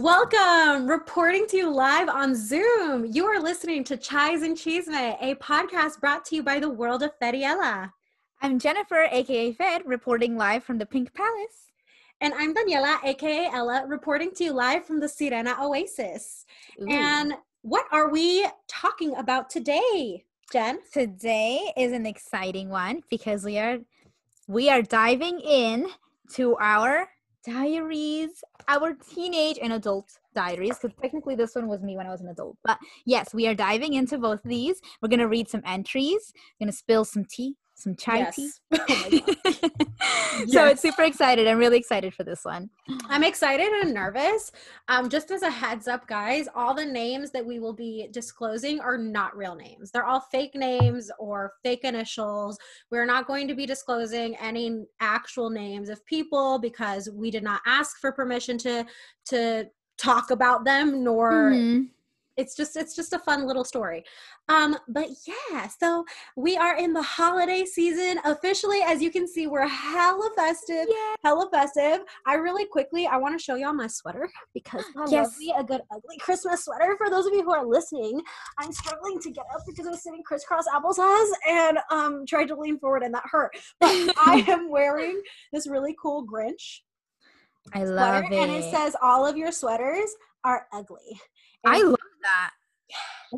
Welcome, reporting to you live on Zoom. You are listening to Chais and Chisme, a podcast brought to you by the world of Fediella. I'm Jennifer, aka Fed, reporting live from the Pink Palace. And I'm Daniela, aka Ella, reporting to you live from the Sirena Oasis. Ooh. And what are we talking about today, Jen? Today is an exciting one because we are we are diving in to our diaries, our teenage and adult diaries, because technically this one was me when I was an adult. But yes, we are diving into both these. We're gonna read some entries, we're gonna spill some tea, some chai yes. tea. Oh so it's super excited. I'm really excited for this one. I'm excited and nervous. Um, just as a heads up, guys, all the names that we will be disclosing are not real names. They're all fake names or fake initials. We're not going to be disclosing any actual names of people because we did not ask for permission to to talk about them nor mm-hmm it's just it's just a fun little story um but yeah so we are in the holiday season officially as you can see we're hella festive hella festive i really quickly i want to show y'all my sweater because i yes. love me a good ugly christmas sweater for those of you who are listening i'm struggling to get up because i'm sitting crisscross applesauce and um tried to lean forward and that hurt but i am wearing this really cool grinch I love it. And it says all of your sweaters are ugly. And I love that.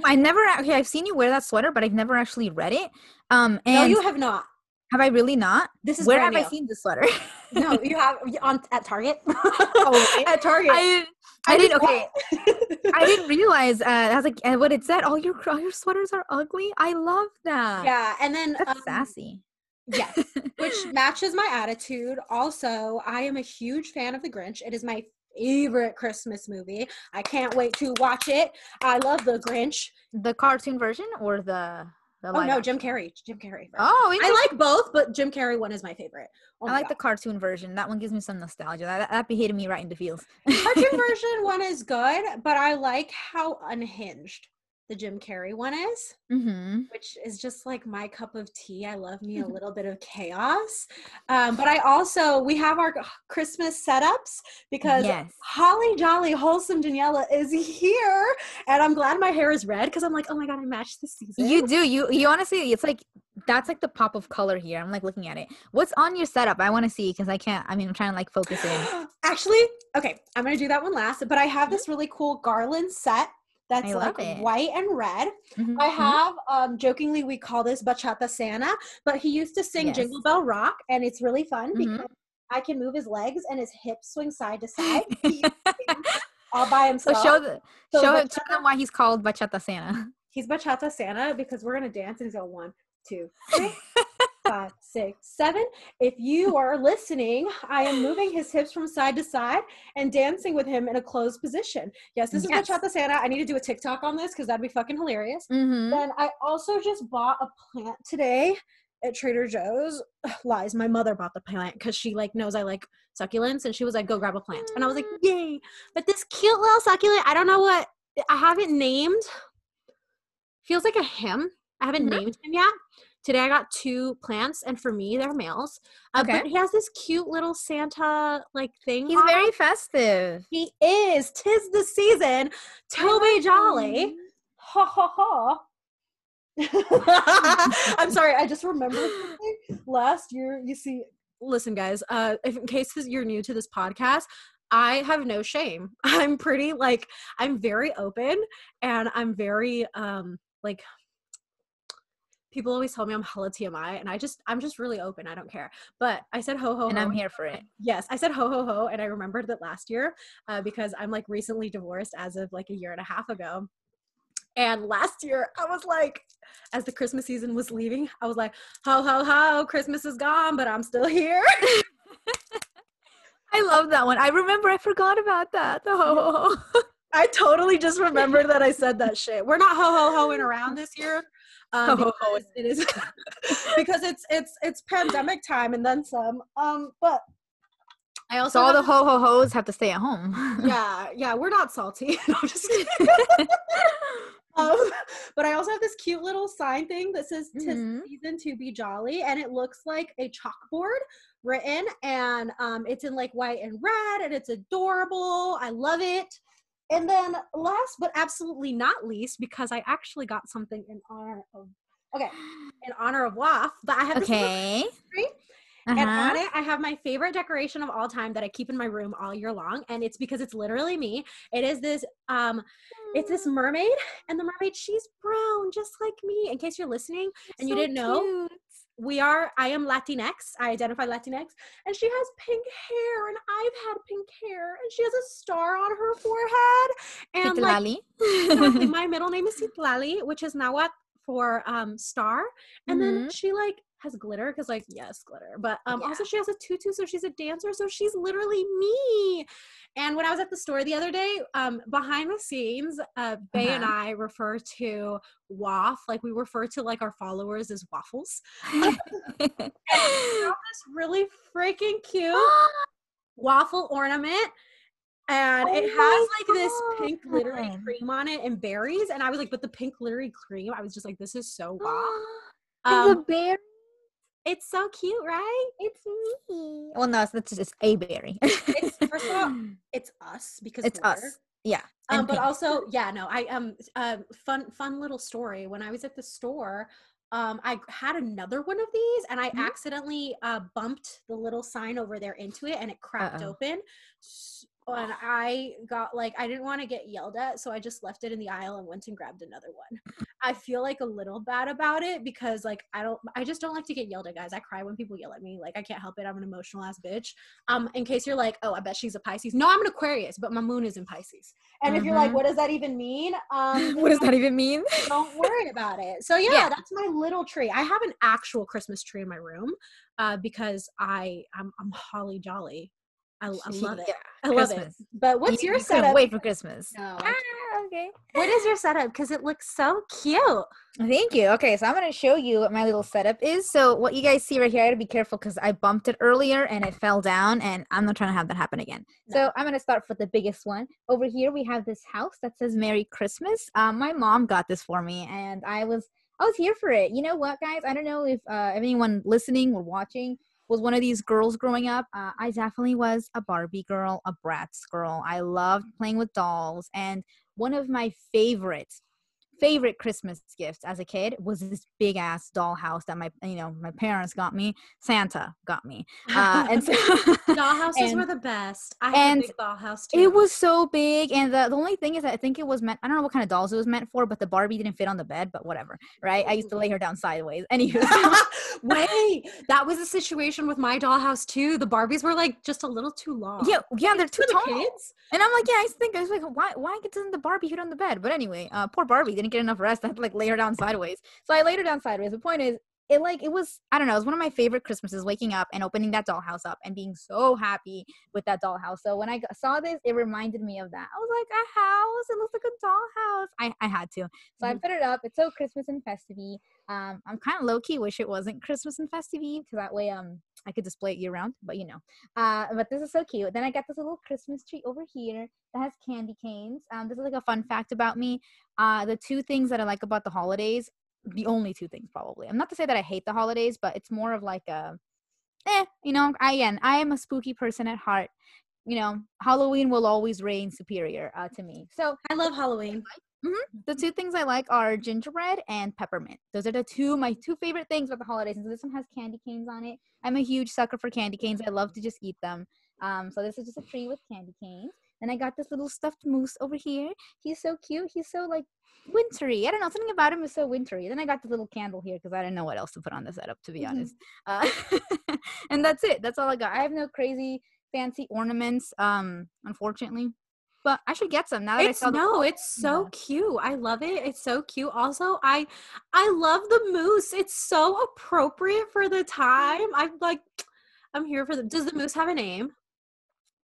I never okay, I've seen you wear that sweater, but I've never actually read it. Um and No, you have not. Have I really not? This is where have new. I seen this sweater? no, you have on at Target. oh, at Target. I, I, I didn't. Okay, I didn't realize. Uh, I was like, what it said. All your all your sweaters are ugly. I love that. Yeah, and then that's um, sassy. Yes, which matches my attitude. Also, I am a huge fan of The Grinch. It is my favorite Christmas movie. I can't wait to watch it. I love The Grinch. The cartoon version or the the oh no, Jim Carrey. Jim Carrey. Version. Oh, I like both, but Jim Carrey one is my favorite. Oh I like God. the cartoon version. That one gives me some nostalgia. That that be hitting me right in the feels. cartoon version one is good, but I like how unhinged the Jim Carrey one is, mm-hmm. which is just like my cup of tea. I love me a little bit of chaos. Um, but I also, we have our Christmas setups because yes. Holly Jolly Wholesome Daniela is here. And I'm glad my hair is red because I'm like, oh my God, I matched the season. You do. You, you honestly, it's like, that's like the pop of color here. I'm like looking at it. What's on your setup? I want to see because I can't. I mean, I'm trying to like focus in. Actually, okay, I'm gonna do that one last. But I have this really cool garland set that's like it. white and red. Mm-hmm. I mm-hmm. have um jokingly we call this bachata Santa, but he used to sing yes. Jingle Bell Rock and it's really fun mm-hmm. because I can move his legs and his hips swing side to side. all by himself. So show the so show, bachata, show them why he's called bachata Santa. He's bachata Santa because we're gonna dance and he's going one, two, three five, six, seven. If you are listening, I am moving his hips from side to side and dancing with him in a closed position. Yes, this is yes. Bachata Santa. I need to do a TikTok on this because that'd be fucking hilarious. Mm-hmm. Then I also just bought a plant today at Trader Joe's. Ugh, lies. My mother bought the plant because she like knows I like succulents, and she was like, "Go grab a plant," and I was like, mm. "Yay!" But this cute little succulent, I don't know what I haven't named. Feels like a him. I haven't mm-hmm. named him yet. Today I got two plants, and for me, they're males. Uh, okay. But he has this cute little Santa like thing. He's very festive. He is. Tis the season. Toby Jolly. Ha ha ha. I'm sorry. I just remembered last year. You see, listen, guys. Uh, if in case you're new to this podcast, I have no shame. I'm pretty like I'm very open, and I'm very um like people always tell me I'm hella TMI, and I just I'm just really open. I don't care. But I said ho ho, and ho, I'm here for it. Yes, I said ho ho ho, and I remembered that last year uh, because I'm like recently divorced as of like a year and a half ago. And last year, I was like, as the Christmas season was leaving, I was like, ho ho ho, Christmas is gone, but I'm still here. I love that one. I remember I forgot about that. The ho ho ho. I totally just remembered that I said that shit. We're not ho ho hoing around this year. Um, because it is because it's it's it's pandemic time and then some. Um, but I also so all the ho ho ho's have to stay at home. yeah, yeah, we're not salty. No, I'm just um, but I also have this cute little sign thing that says "Tis mm-hmm. season to be jolly," and it looks like a chalkboard written, and um, it's in like white and red, and it's adorable. I love it. And then last but absolutely not least, because I actually got something in honor of okay, in honor of WAF, but I have Okay. Tree, and on Uh-huh. it I have my favorite decoration of all time that I keep in my room all year long, and it's because it's literally me. It is this um it's this mermaid, and the mermaid she's brown just like me. In case you're listening and you didn't know, cute. we are i am latinx i identify latinx and she has pink hair and i've had pink hair and she has a star on her forehead and like exactly, my middle name is Citlali, which is Nahuatl for um star and then Mhm. she like has glitter because like yes glitter but um also she has a tutu so she's a dancer so she's literally me. And when i was at the store the other day um behind the scenes uh bay and Uh-huh. i refer to waff like we refer to like our followers as waffles. This really freaking cute waffle ornament and Oh it has like this pink glittery cream on it and berries and i was like but the pink glittery cream i was just like this is so wow and the um, bear, it's so cute right it's me. Well, no, it's, it's just a berry. It's- first of all, it's us because it's us. Yeah. um but pink. also yeah no i um uh, fun fun little story when i was at the store um i had another one of these and i Mhm. accidentally uh bumped the little sign over there into it and it cracked Uh-oh. open S- and i got like i didn't want to get yelled at so i just left it in the aisle and went and grabbed another one. I feel like a little bad about it because like i don't i just don't like to get yelled at guys. I cry when people yell at me like i can't help it i'm an emotional ass bitch. Um in case you're like oh i bet she's a pisces. No i'm an aquarius but my moon is in pisces. And if you're like Mhm. what does that even mean? Um what does that even mean? don't worry about it. So yeah, Yeah. that's my little tree. I have an actual christmas tree in my room uh because i i'm, I'm holly jolly I, I love it Yeah, i love Christmas. it but what's You- your you setup Wait for Christmas. no, Ah, okay. what is your setup because it looks so cute Thank you. Okay, so I'm gonna show you what my little setup is. So what you guys see right here, I gotta be careful because I bumped it earlier and it fell down, and I'm not trying to have that happen again. No. So I'm gonna start with the biggest one. Over here we have this house that says Merry Christmas. Um, my mom got this for me, and I was I was here for it. You know what, guys? I don't know if uh, anyone listening or watching was one of these girls growing up. Uh, I definitely was a Barbie girl, a Bratz girl. I loved playing with dolls, and one of my favorites favorite Christmas gifts as a kid was this big ass dollhouse that my you know my parents got me. Santa got me, uh, and so dollhouses and were the best i and a big dollhouse too it was so big. And the, the only thing is, I think it was meant. I don't know what kind of dolls it was meant for, but the Barbie didn't fit on the bed. But whatever, right? I used to lay her down sideways. Anywho, Wait, that was a situation with my dollhouse too. The Barbies were like just a little too long. yeah, yeah, they're too the tall. kids. And I'm like, yeah, I think I was like, why, why doesn't the Barbie fit on the bed? But anyway, uh, poor Barbie didn't get enough rest. I had to like lay her down sideways. So I laid her down sideways. The point is, it like it was, I don't know, it was one of my favorite Christmases. Waking up and opening that dollhouse up and being so happy with that dollhouse. So when I saw this, it reminded me of that. I was like, a house. It looks like a dollhouse. I, I had to. So I Mhm. put it up. It's so Christmas and festive Um, I'm kind of low key. Wish it wasn't Christmas and festive because that way um I could display it year round. But you know, uh, but this is so cute. Then I got this little Christmas tree over here that has candy canes. Um, this is like a fun fact about me. Uh, the two things that I like about the holidays, the only two things probably. I'm not to say that I hate the holidays, but it's more of like a, eh, you know. I again, I am a spooky person at heart. You know, Halloween will always reign superior uh, to me. So I love Halloween. The two things I like are gingerbread and peppermint. Those are the two my two favorite things about the holidays. And so this one has candy canes on it. I'm a huge sucker for candy canes. I love to just eat them. Um, so this is just a tree with candy canes. And I got this little stuffed moose over here. He's so cute. He's so like wintry. I don't know. Something about him is so wintry. Then I got this little candle here because I didn't know what else to put on the setup, to be Mhm. honest. Uh, and that's it. That's all I got. I have no crazy fancy ornaments, um, unfortunately. But I should get some now that I It's saw the no, it's so Yeah. cute. I love it. It's so cute. Also, I I love the moose. It's so appropriate for the time. I'm like I'm here for the Does the moose have a name?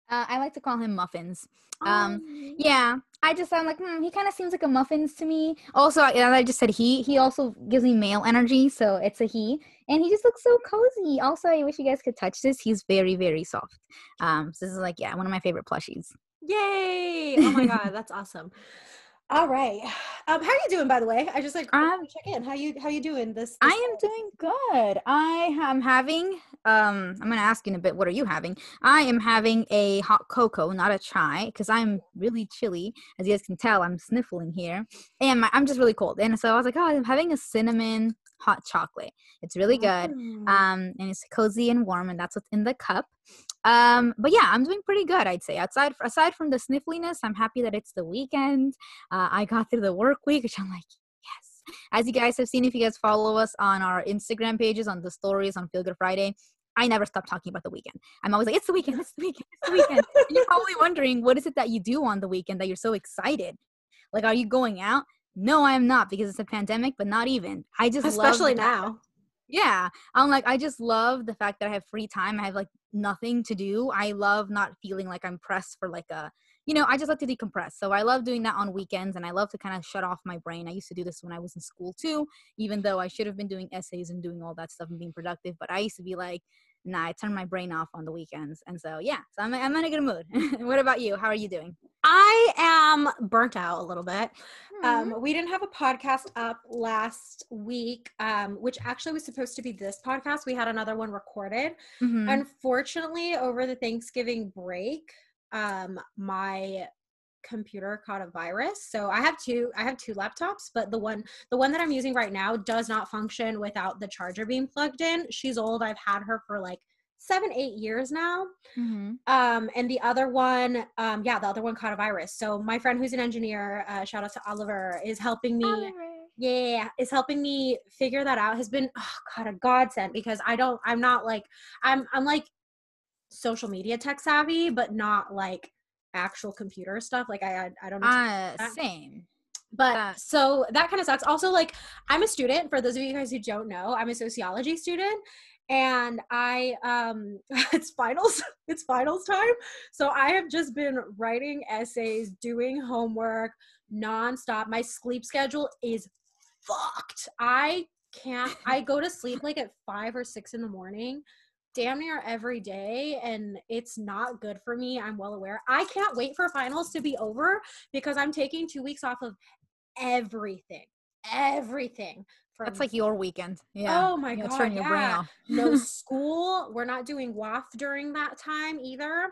Uh, I like to call him Muffins. Oh, Um, Yeah, I just I'm like hmm, he kind of seems like a Muffins to me. Also, I, I just said he. He also gives me male energy, so it's a he, and he just looks so cozy. Also, I wish you guys could touch this. He's very very soft. Um, so this is like yeah, one of my favorite plushies. Yay! Oh my god, that's awesome. All right. Um, how are you doing, by the way? I just like Um, check in. How you how you doing this? this I am doing good. I am having um I'm gonna ask you in a bit what are you having? I am having a hot cocoa, not a chai, because I'm really chilly. As you guys can tell, I'm sniffling here. And my, I'm just really cold. And so I was like, oh, I'm having a cinnamon hot chocolate. It's really good. Um, and it's cozy and warm, and that's what's in the cup. Um, but yeah, I'm doing pretty good, I'd say. Outside aside from the sniffliness, I'm happy that it's the weekend. Uh, I got through the work week, which I'm like, yes. As you guys have seen, if you guys follow us on our Instagram pages, on the stories on Feel Good Friday, I never stop talking about the weekend. I'm always like, it's the weekend, it's the weekend, it's the weekend. you're probably wondering, what is it that you do on the weekend that you're so excited? Like, are you going out? No, I am not because it's a pandemic, but not even. I just especially now. Yeah i'm like i just love the fact that i have free time i have like nothing to do i love not feeling like i'm pressed for like a you know i just like to decompress so i love doing that on weekends and i love to kind of shut off my brain i used to do this when i was in school too even though i should have been doing essays and doing all that stuff and being productive but i used to be like nah i turn my brain off on the weekends and so yeah so i'm, I'm in a good mood what about you how are you doing I am burnt out a little bit. Hmm. Um, we didn't have a podcast up last week, um, which actually was supposed to be this podcast. We had another one recorded. Mhm. Unfortunately, over the Thanksgiving break, um, my computer caught a virus. So I have two I have two laptops, but the one the one that I'm using right now does not function without the charger being plugged in. She's old. I've had her for like 7 8 years now. Mhm. Um, and the other one, um, yeah, the other one caught a virus. So my friend who's an engineer, uh, shout out to Oliver, is helping me. Yeah, is helping me figure that out. Has been oh god a godsend because I don't. I'm not like I'm. I'm like social media tech savvy, but not like actual computer stuff. Like I I, I don't. know uh same but that- so that kind of sucks. Also, like I'm a student. For those of you guys who don't know, I'm a sociology student, and I um it's finals. It's finals time. So I have just been writing essays, doing homework nonstop. My sleep schedule is fucked. I can't. I go to sleep like at five or six in the morning. Damn near every day, and it's not good for me. I'm well aware. I can't wait for finals to be over because I'm taking two weeks off of everything everything from that's like your weekend. Yeah. Oh my You god turn your brain off. No school we're not doing WAF during that time either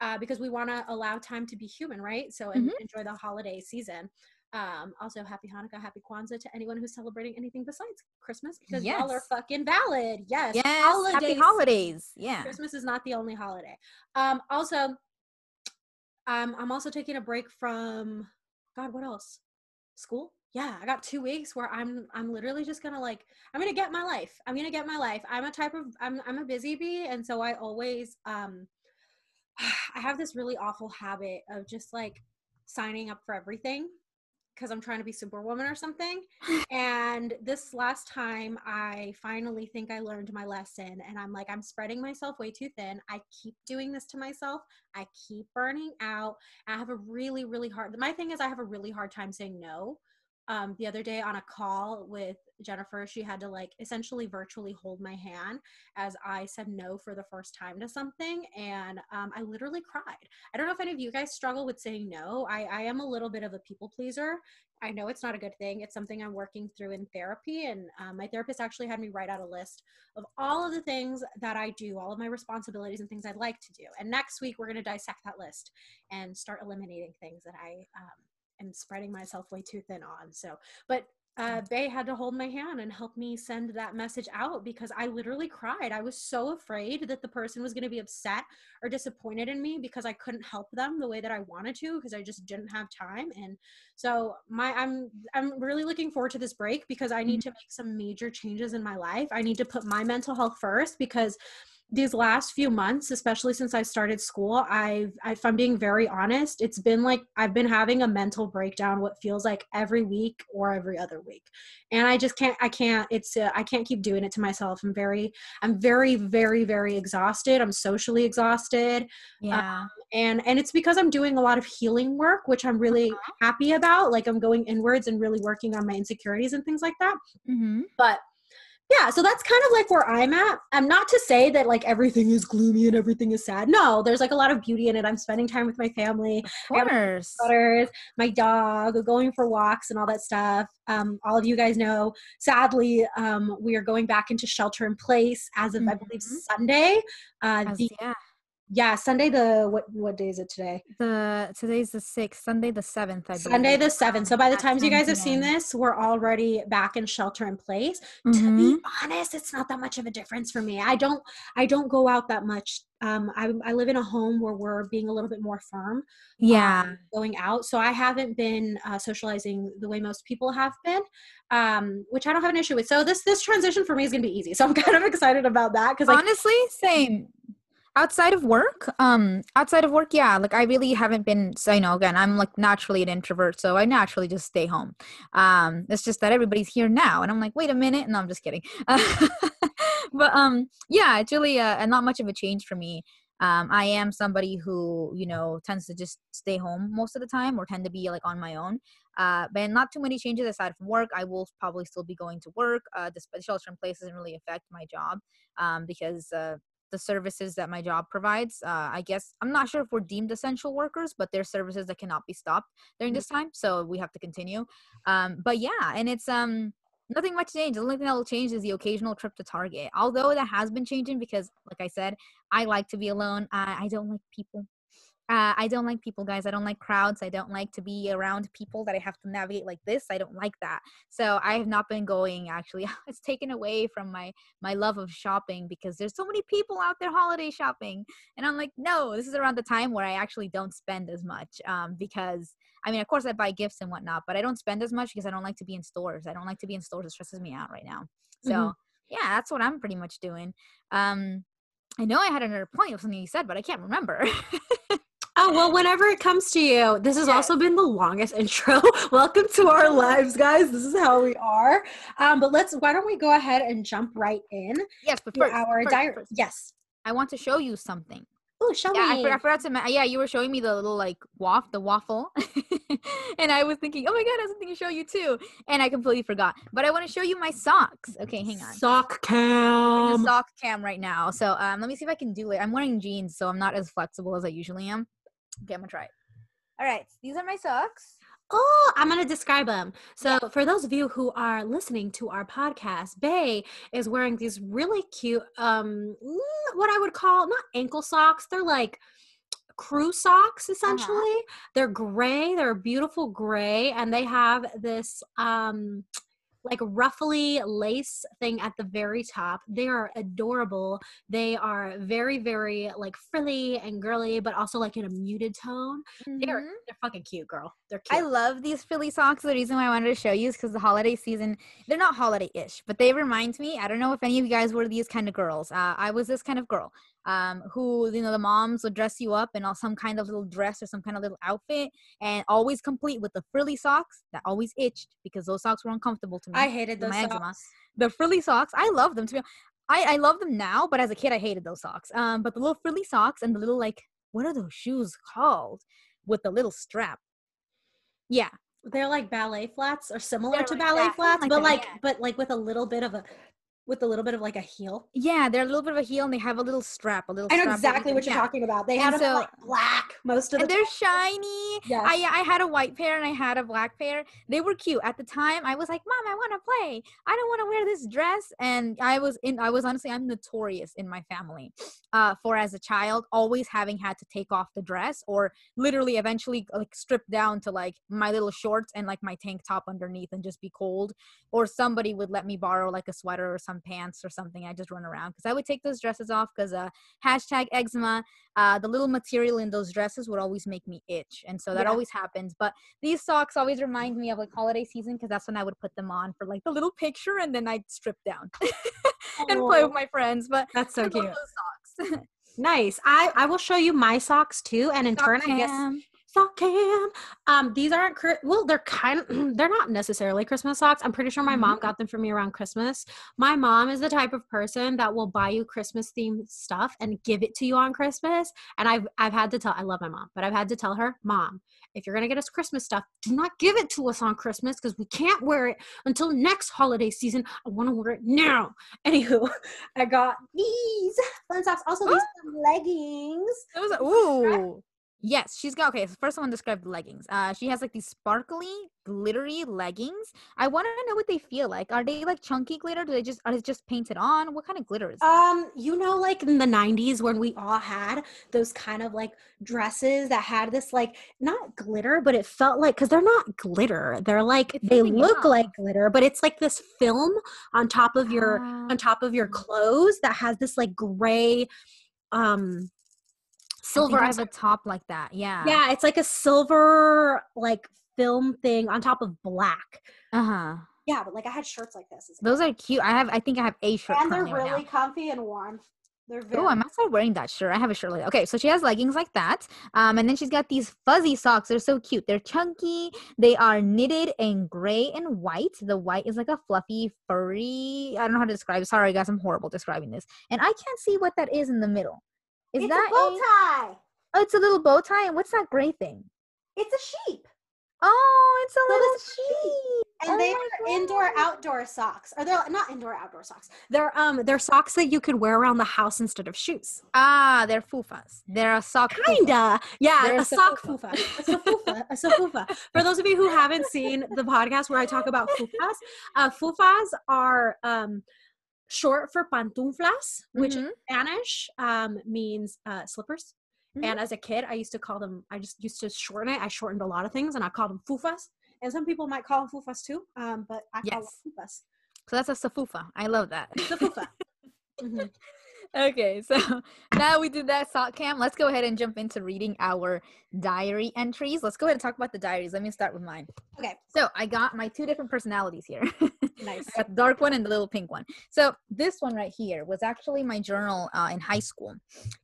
uh, because we want to allow time to be human right? So and enjoy the holiday season um also happy hanukkah happy kwanzaa to anyone who's celebrating anything besides christmas because y'all are fucking valid yes yes happy holidays. holidays yeah Christmas is not the only holiday. Um, also, um, I'm also taking a break from God. What else? School. Yeah, I got two weeks where I'm I'm literally just gonna like I'm gonna get my life. I'm gonna get my life. I'm a type of I'm I'm a busy bee, and so I always um I have this really awful habit of just like signing up for everything because I'm trying to be superwoman or something. And this last time, I finally think I learned my lesson. And I'm like, I'm spreading myself way too thin. I keep doing this to myself. I keep burning out. I have a really, really hard. My thing is, I have a really hard time saying no. Um, the other day on a call with Jennifer, she had to like essentially virtually hold my hand as I said no for the first time to something. And um, I literally cried. I don't know if any of you guys struggle with saying no. I, I am a little bit of a people pleaser. I know it's not a good thing. It's something I'm working through in therapy. And um, my therapist actually had me write out a list of all of the things that I do, all of my responsibilities and things I'd like to do. And next week, we're going to dissect that list and start eliminating things that I um, am spreading myself way too thin on. So, but uh, Bay had to hold my hand and help me send that message out because I literally cried. I was so afraid that the person was going to be upset or disappointed in me because I couldn't help them the way that I wanted to because I just didn't have time. And so my I'm I'm really looking forward to this break because I need to make some major changes in my life. I need to put my mental health first because these last few months, especially since I started school, I've, if I'm being very honest, it's been like I've been having a mental breakdown. What feels like every week or every other week, and I just can't. I can't. It's. Uh, I can't keep doing it to myself. I'm very. I'm very, very, very exhausted. I'm socially exhausted, yeah and and it's because I'm doing a lot of healing work, which I'm really happy about. Like I'm going inwards and really working on my insecurities and things like that mm-hmm. but yeah so that's kind of like where i'm at i'm not to say that like everything is gloomy and everything is sad no there's like a lot of beauty in it i'm spending time with my family Of course. butters my dog going for walks and all that stuff um, all of you guys know sadly um, we are going back into shelter in place as of i believe Mhm. sunday uh, As- the, yeah. Yeah sunday the what what day is it today? The today's the sixth, Sunday the seventh. I sunday the 7th so by the time you guys have seen this we're already back in shelter in place. To Mhm. be honest it's not that much of a difference for me. I don't i don't go out that much. Um, I, I live in a home where we're being a little bit more firm Yeah. um, going out. So i haven't been uh, socializing the way most people have been um, which i don't have an issue with. So this this transition for me is going to be easy. So i'm kind of excited about that because like honestly same outside of work um outside of work yeah like i really haven't been so you know again i'm like naturally an introvert so i naturally just stay home. Um it's just that everybody's here now and i'm like wait a minute. No i'm just kidding. But um yeah it's really uh, not much of a change for me. Um i am somebody who you know tends to just stay home most of the time or tend to be like on my own. Uh but not too many changes aside from work. I will probably still be going to work uh the shelter in place doesn't really affect my job um because uh the services that my job provides. Uh, I guess I'm not sure if we're deemed essential workers, but there's services that cannot be stopped during this time, so we have to continue. Um, but yeah, and it's um nothing much changed. The only thing that will change is the occasional trip to Target. Although that has been changing because, like I said, I like to be alone. I, I don't like people. Uh, I don't like people, guys. I don't like crowds. I don't like to be around people that I have to navigate like this. I don't like that. So I have not been going. Actually, it's taken away from my my love of shopping because there's so many people out there holiday shopping and i'm like no this is around the time where i actually don't spend as much um, because i mean of course i buy gifts and whatnot but i don't spend as much because i don't like to be in stores i don't like to be in stores it stresses me out right now so Mhm. yeah that's what i'm pretty much doing um i know i had another point of something you said but i can't remember Oh, well, whenever it comes to you, this has Yes. also been the longest intro. Welcome to our lives, guys. This is how we are. Um, but let's, why don't we go ahead and jump right in yes but first, our first, diary? first, Yes. i want to show you something Oh, show yeah, I, me. for- I forgot to. ma- Yeah, you were showing me the little like waff, the waffle, and I was thinking, oh my god, I was thinking to show you too, and I completely forgot. But I want to show you my socks. Okay, hang on. Sock cam. sock cam right now. So um, let me see if I can do it. I'm wearing jeans, so I'm not as flexible as I usually am. Okay, I'm gonna try it. All right, these are my socks. Oh, I'm going to describe them. So, for those of you who are listening to our podcast, Bay is wearing these really cute, um, what I would call not ankle socks. They're like crew socks, essentially. They're gray. They're a beautiful gray, and they have this, um, like ruffly lace thing at the very top. They are adorable. They are very, very like frilly and girly, but also like in a muted tone. They're Mhm. they're fucking cute, girl. They're cute. I love these frilly socks. The reason why I wanted to show you is because the holiday season, they're not holiday ish, but they remind me. I don't know if any of you guys were these kind of girls. Uh, I was this kind of girl um, who, you know, the moms would dress you up in all some kind of little dress or some kind of little outfit and always complete with the frilly socks that always itched because those socks were uncomfortable to me. I hated those my eczema. socks. The frilly socks, I love them to be I, I love them now, but as a kid, I hated those socks. Um, but the little frilly socks and the little, like, what are those shoes called? With the little strap. Yeah, They're like ballet flats or similar They're to like ballet that, flats, like but like yeah. but like with a little bit of a with a little bit of like a heel. Yeah, they're a little bit of a heel and they have a little strap, a little I know strap exactly what you're yeah. talking about. They And them in, so- like black most of the And they're time. shiny. Yes. I I had a white pair and I had a black pair. They were cute. At the time, I was like, Mom, I want to play. I don't want to wear this dress. And I was in I was honestly I'm notorious in my family uh for as a child always having had to take off the dress or literally eventually like strip down to like my little shorts and like my tank top underneath and just be cold. Or somebody would let me borrow like a sweater or some pants or something. I just run around because I would take those dresses off because uh hashtag eczema uh, the little material in those dresses would always make me itch. And so that Yeah. always happens. But these socks always remind me of like holiday season because that's when I would put them on for like the little picture and then I'd strip down and play with my friends. But That's so cute. Nice. I I will show you my socks too, and in turn, I guess Sock cam. Um, these aren't well, they're kind of they're not necessarily Christmas socks. I'm pretty sure my mom got them for me around Christmas. My mom is the type of person that will buy you Christmas themed stuff and give it to you on Christmas. And I've I've had to tell I love my mom, but I've had to tell her, Mom, if you're gonna get us Christmas stuff, do not give it to us on Christmas because we can't wear it until next holiday season. I want to wear it now. Anywho, I got these fun socks. Also, these leggings. It was ooh. Yes, she's got okay. So first one described the leggings. Uh, she has like these sparkly, glittery leggings. I want to know what they feel like. Are they like chunky glitter? Do they just are they just painted on? What kind of glitter is? It? Um, you know, like in the '90s when we all had those kind of like dresses that had this like not glitter, but it felt like because they're not glitter. They're like It's they look else. like glitter, but it's like this film on top of your on top of your Ah. clothes that has this like gray um silver I'm a top like that. Yeah. Yeah, it's like a silver like film thing on top of black. Uh huh. Yeah, but like I had shirts like this. as Those are cute. I have. I think I have a shirt. and they're currently right really comfy and warm. They're very Oh, I might start wearing that shirt. I have a shirt like that. Okay, so she has leggings like that. Um, and then she's got these fuzzy socks. They're so cute. They're chunky. They are knitted in gray and white. The white is like a fluffy, furry. I don't know how to describe. Sorry, guys, I'm horrible describing this. And I can't see what that is in the middle. Is it's that a bow tie. Oh, it's a little bow tie. And what's that gray thing? It's a sheep. Oh, it's a So little a sheep. And Oh they are indoor outdoor socks. Or they're not indoor outdoor socks. They're um they're socks that you could wear around the house instead of shoes. Ah, they're fufas. They're a sock. Kinda. Yeah, They're a a sock safufa. fufa. A safufa. A safufa. For those of you who haven't seen the podcast where I talk about fufas, uh, fufas are um short for pantuflas, which in Mhm. Spanish um means uh slippers. Mhm. And as a kid, I used to call them, I just used to shorten it. I shortened a lot of things and I called them fufas. And some people might call them fufas too, um, but I call Yes. them fufas. So that's a safufa. I love that. It's a fufa. Mhm. Okay, so now we did that sock cam. Let's go ahead and jump into reading our diary entries. Let's go ahead and talk about the diaries. Let me start with mine. Okay, So I got my two different personalities here. nice. I got the dark one and the little pink one. So this one right here was actually my journal uh, in high school.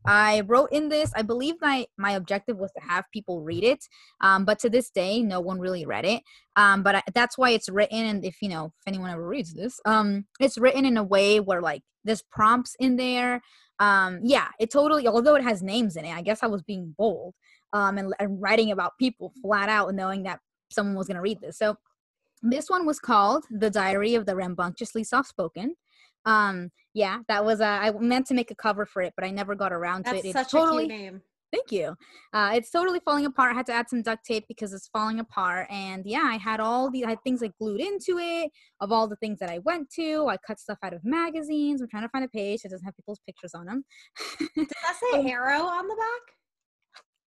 I wrote in this. I believe my my objective was to have people read it, um, but to this day, no one really read it. Um, but I, that's why it's written. And if you know, if anyone ever reads this, um, it's written in a way where like there's prompts in there. Um, yeah, it totally. Although it has names in it, I guess I was being bold um, and, and writing about people flat out, knowing that someone was going to read this. So this one was called the diary of the rambunctiously soft-spoken um yeah that was uh, i meant to make a cover for it but i never got around to That's it such it's totally a cute name. Thank you. Uh it's totally falling apart. I had to add some duct tape because it's falling apart. And yeah i had all the I had things like glued into it of all the things that i went to. I cut stuff out of magazines. I'm trying to find a page that doesn't have people's pictures on them Does that say Um, arrow on the back?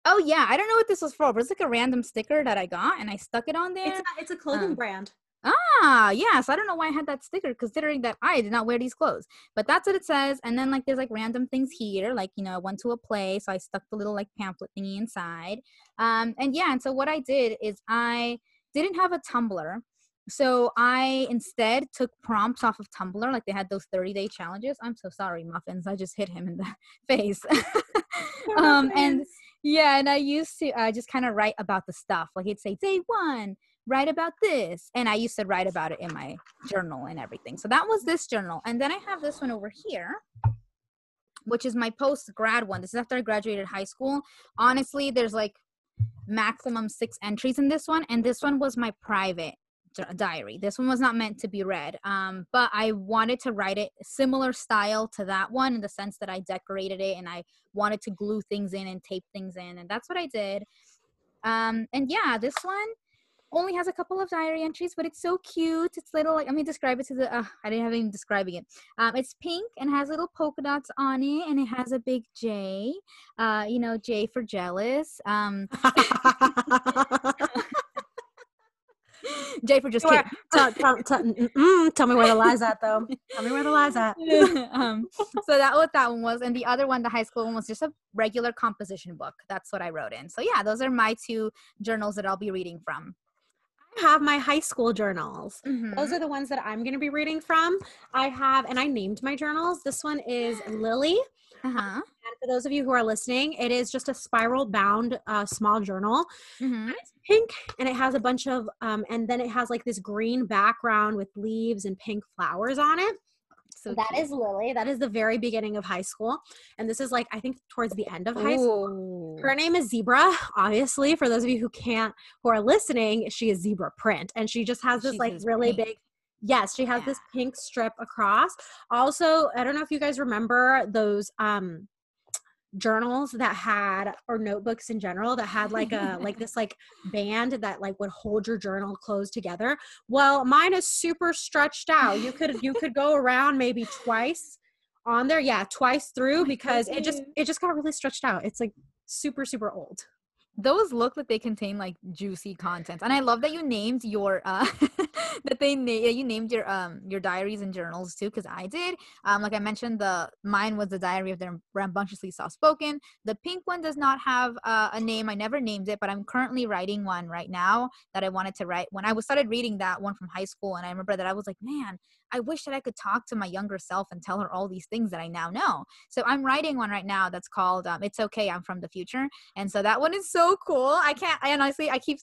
oh yeah. I don't know what this was for. But it's like a random sticker that i got and i stuck it on there. It's a, it's a clothing Um, brand. Ah, yes. I don't know why I had that sticker, considering that I did not wear these clothes. But that's what it says. And then like there's like random things here, like you know, I went to a play, so I stuck the little like pamphlet thingy inside. Um, and yeah, and so what I did is I didn't have a Tumblr. So I instead took prompts off of Tumblr, like they had those 30 day challenges. I'm so sorry, muffins. I just hit him in the face. um, and yeah, and I used to uh, just kind of write about the stuff. Like it'd say day one, write about this, and I used to write about it in my journal and everything. So that was this journal, and then I have this one over here, which is my post grad one. This is after I graduated high school. Honestly, there's like maximum six entries in this one, and this one was my private diary. This one was not meant to be read, um, but I wanted to write it similar style to that one in the sense that I decorated it and I wanted to glue things in and tape things in, and that's what I did. Um, and yeah, this one only has a couple of diary entries, but it's so cute. It's little like let me describe it to the. Uh, I didn't have even describing it. Um, it's pink and has little polka dots on it, and it has a big J. Uh, you know, J for jealous. Um, J for just kidding. tell, tell, tell, mm, tell me where the lies at though. Tell me where the lies at. um, so that what that one was, and the other one, the high school one, was just a regular composition book. That's what I wrote in. So yeah, those are my two journals that I'll be reading from. I have my high school journals. Mhm. Those are the ones that I'm going to be reading from. I have, and I named my journals. This one is Lily. uh-huh. And for those of you who are listening, it is just a spiral bound uh, small journal. Mhm. It's pink and it has a bunch of, um, and then it has like this green background with leaves and pink flowers on it. So That cute. is Lily. That is the very beginning of high school. And this is like, I think towards the end of high school. Her name is Zebra. Obviously, for those of you who can't, who are listening, she is Zebra print, and she just has this She's like really pink. big. Yes, she has this pink strip across. Also, I don't know if you guys remember those um journals that had or notebooks in general that had like a like this like band that like would hold your journal closed together? Well mine is super stretched out. You could you could go around maybe twice on there yeah twice through oh, because it just it just got really stretched out. It's like super super old Those look like they contain like juicy content, and I love that you named your uh that they na- you named your um your diaries and journals too, because I did. Um, like I mentioned, the mine was the diary of the rambunctiously soft spoken. The pink one does not have uh, a name. I never named it, but I'm currently writing one right now that I wanted to write when I was started reading that one from high school, and I remember that I was like, man, I wish that I could talk to my younger self and tell her all these things that I now know. So I'm writing one right now that's called um, "It's Okay, I'm from the Future." And so that one is so cool. I can't, I honestly, I keep,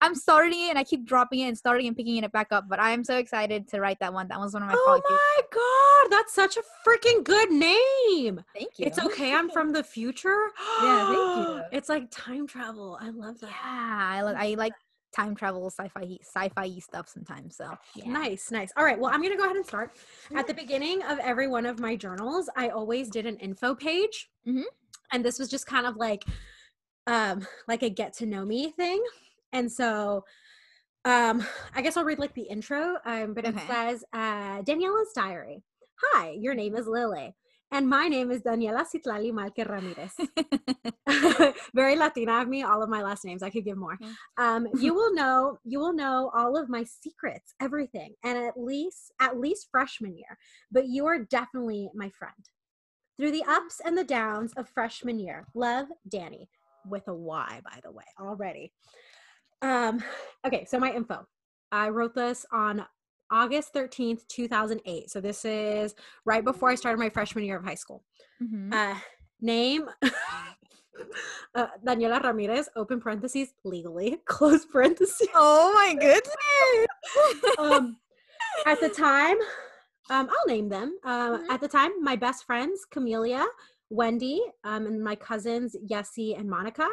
I'm starting it and I keep dropping it and starting and picking it back up. But I am so excited to write that one. That was one of my oh my god that's such a freaking good name Thank you. it's okay i'm from the future Yeah, thank you. it's like time travel i love that Yeah, I, li- I like time travel, sci-fi, sci-fi stuff sometimes. So yeah. Nice, nice. All right. Well, I'm going to go ahead and start. At the beginning of every one of my journals, I always did an info page. Mhm. And this was just kind of like um like a get to know me thing. And so um I guess I'll read like the intro. Um but it says uh Daniela's diary. Hi, your name is Lily. And my name is Daniela Citlali Malque Ramirez. very latina of me all of my last names i could give more. Um you will know you will know all of my secrets everything and at least at least freshman year. But you are definitely my friend. Through the ups and the downs of freshman year love danny with a y by the way already. Um okay so my info. I wrote this on august 13th 2008 so this is right before i started my freshman year of high school Mhm. uh, name uh, Daniela Ramirez, open parentheses, legally, close parentheses. Oh my goodness. Um, at the time, um, I'll name them. Uh, Mhm. At the time, my best friends, Camelia, Wendy, um, and my cousins, Yessie and Monica.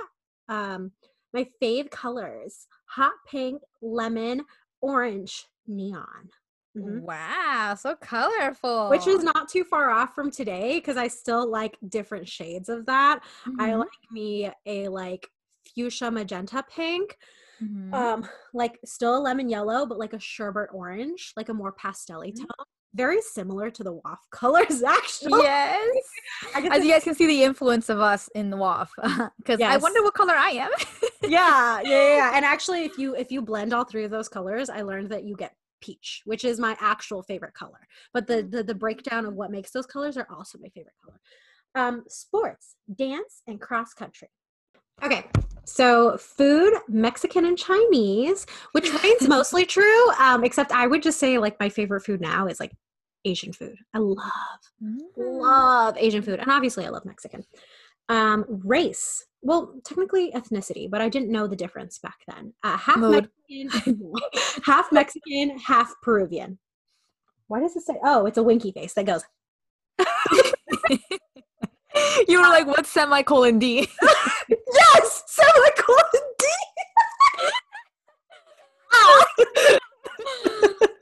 Um, my fave colors hot pink, lemon, orange, neon. Mhm. Wow, so colorful. Which is not too far off from today because I still like different shades of that. I Mhm. like me a like fuchsia magenta pink, Mhm. um, like still a lemon yellow, but like a sherbet orange, like a more pastel Mhm. tone. Very similar to the WAF colors, actually. yes. As you guys can see the influence of us in the WAF. Because I wonder what color I am. yeah, yeah, yeah, yeah. And actually, if you if you blend all three of those colors, I learned that you get peach, which is my actual favorite color. But the the, the breakdown of what makes those colors are also my favorite color. Um, sports, dance, and cross country. Okay, so food, Mexican and Chinese, which remains mostly true. Um, except I would just say like my favorite food now is like Asian food. I love Mm. love Asian food, and obviously I love Mexican. Um, race, well, technically ethnicity, but I didn't know the difference back then. Uh, half Mexican, half Mexican, half Peruvian. Why does it say? Oh, it's a winky face that goes. you were like, what's semicolon D? Yes, semicolon D. Ah!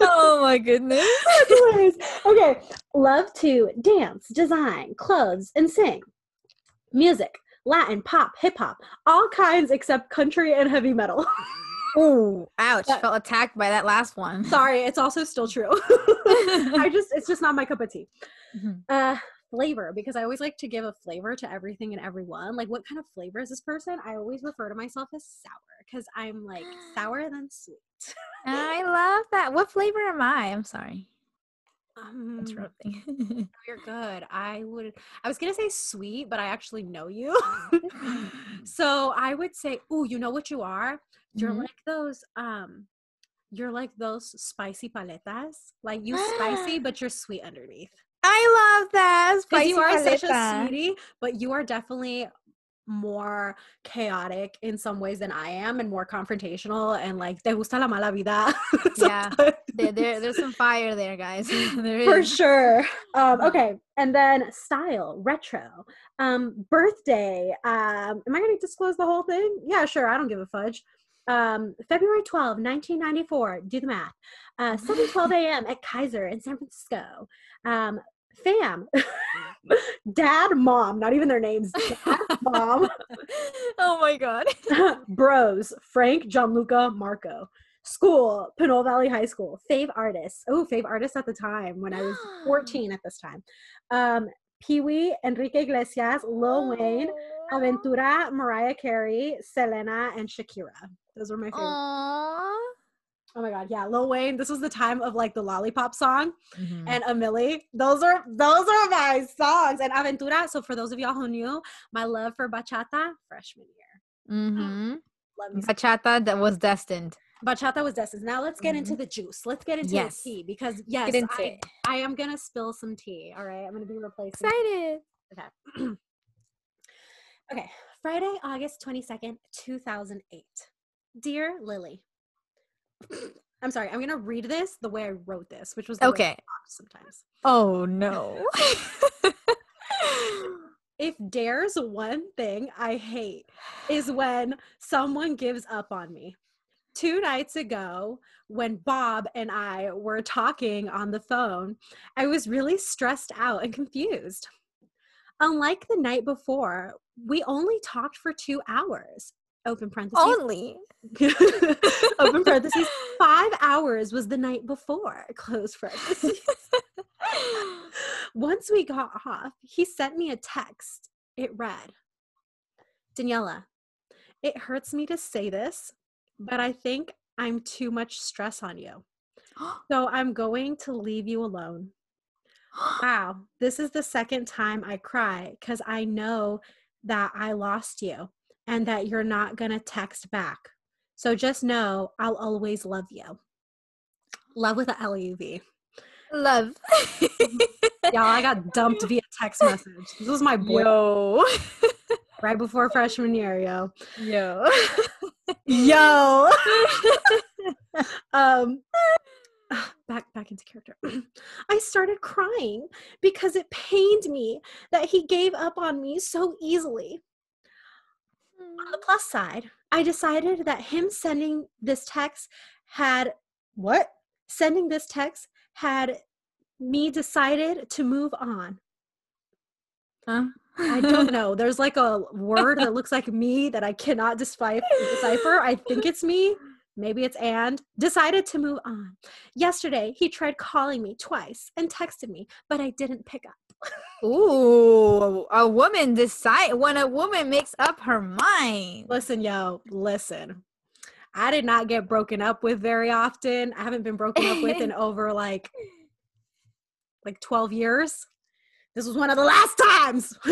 oh my goodness. Okay, love to dance, design, clothes, and sing. Music, Latin, pop, hip hop, all kinds except country and heavy metal. Ooh, ouch. That- Felt attacked by that last one. Sorry, it's also still true. I just, it's just not my cup of tea. Mhm. Uh, flavor, because I always like to give a flavor to everything and everyone. Like, what kind of flavor is this person? I always refer to myself as sour because I'm like sour than sweet. I love that. What flavor am I? I'm sorry. Um. You're good. I would. I was gonna say sweet, but I actually know you. so I would say, oh, you know what you are? You're Mhm. like those. Um, you're like those spicy paletas. Like you spicy, but you're sweet underneath. I love that. Because you are such a sweetie, but you are definitely more chaotic in some ways than I am and more confrontational and like te gusta la mala vida. Yeah. There, there, there's some fire there, guys. there For sure. Um, okay. And then style, retro, um, birthday. Um, am I going to disclose the whole thing? Yeah, sure. I don't give a fudge. Um, February 12, 1994. Do the math. Uh, 7 12 a.m. at Kaiser in San Francisco. Um, fam, dad, mom, not even their names. Dad, mom, oh my god. bros, Frank, Gianluca, Marco. School, Pinole Valley High School. Fave artists. Oh, fave artists at the time when I was 14 at this time. Um, Pee Wee, Enrique Iglesias, Lil Wayne, Aventura, Mariah Carey, Selena, and Shakira. Those were my favorite. Aww. Oh my god, yeah, Lil Wayne. This was the time of like the lollipop song Mhm. and a Milli. Those are those are my songs. And Aventura. So for those of y'all who knew, my love for bachata freshman year. Mhm. Some- Bachata that was destined. Bachata was destined. Now let's get into the juice. Let's get into Yes. the tea because yes, I. I am gonna spill some tea. All right, I'm gonna be replacing. Excited. Okay. okay. Friday, August 22nd, 2008. Dear Lily. I'm sorry, I'm to read this the way I wrote this, which was the way I Okay. sometimes. Oh no. If there's one thing I hate is when someone gives up on me. Two nights ago, when Bob and I were talking on the phone, I was really stressed out and confused. Unlike the night before, we only talked for two hours. Open parentheses. Only. open parentheses. Five hours was the night before. Close parentheses. Once we got off, he sent me a text. It read Daniela, it hurts me to say this, but I think I'm too much stress on you. So I'm going to leave you alone. Wow, this is the second time I cry because I know that I lost you and that you're not going to text back. So just know I'll always love you. Love with a L U V. Love. Y'all, I got dumped via text message. This was my boy Yo. right before freshman year, yo. Yo. Yo. um back back into character. I started crying because it pained me that he gave up on me so easily. On the plus side, I decided that him sending this text had what? Sending this text had me decided to move on. Huh? I don't know. There's like a word that looks like me that I cannot decipher. decipher. I think it's me. Maybe it's and. Decided to move on. Yesterday, he tried calling me twice and texted me, but I didn't pick up. Ooh, a woman decide when a woman makes up her mind. Listen, yo, listen. I did not get broken up with very often. I haven't been broken up with in over like like 12 years. This was one of the last times.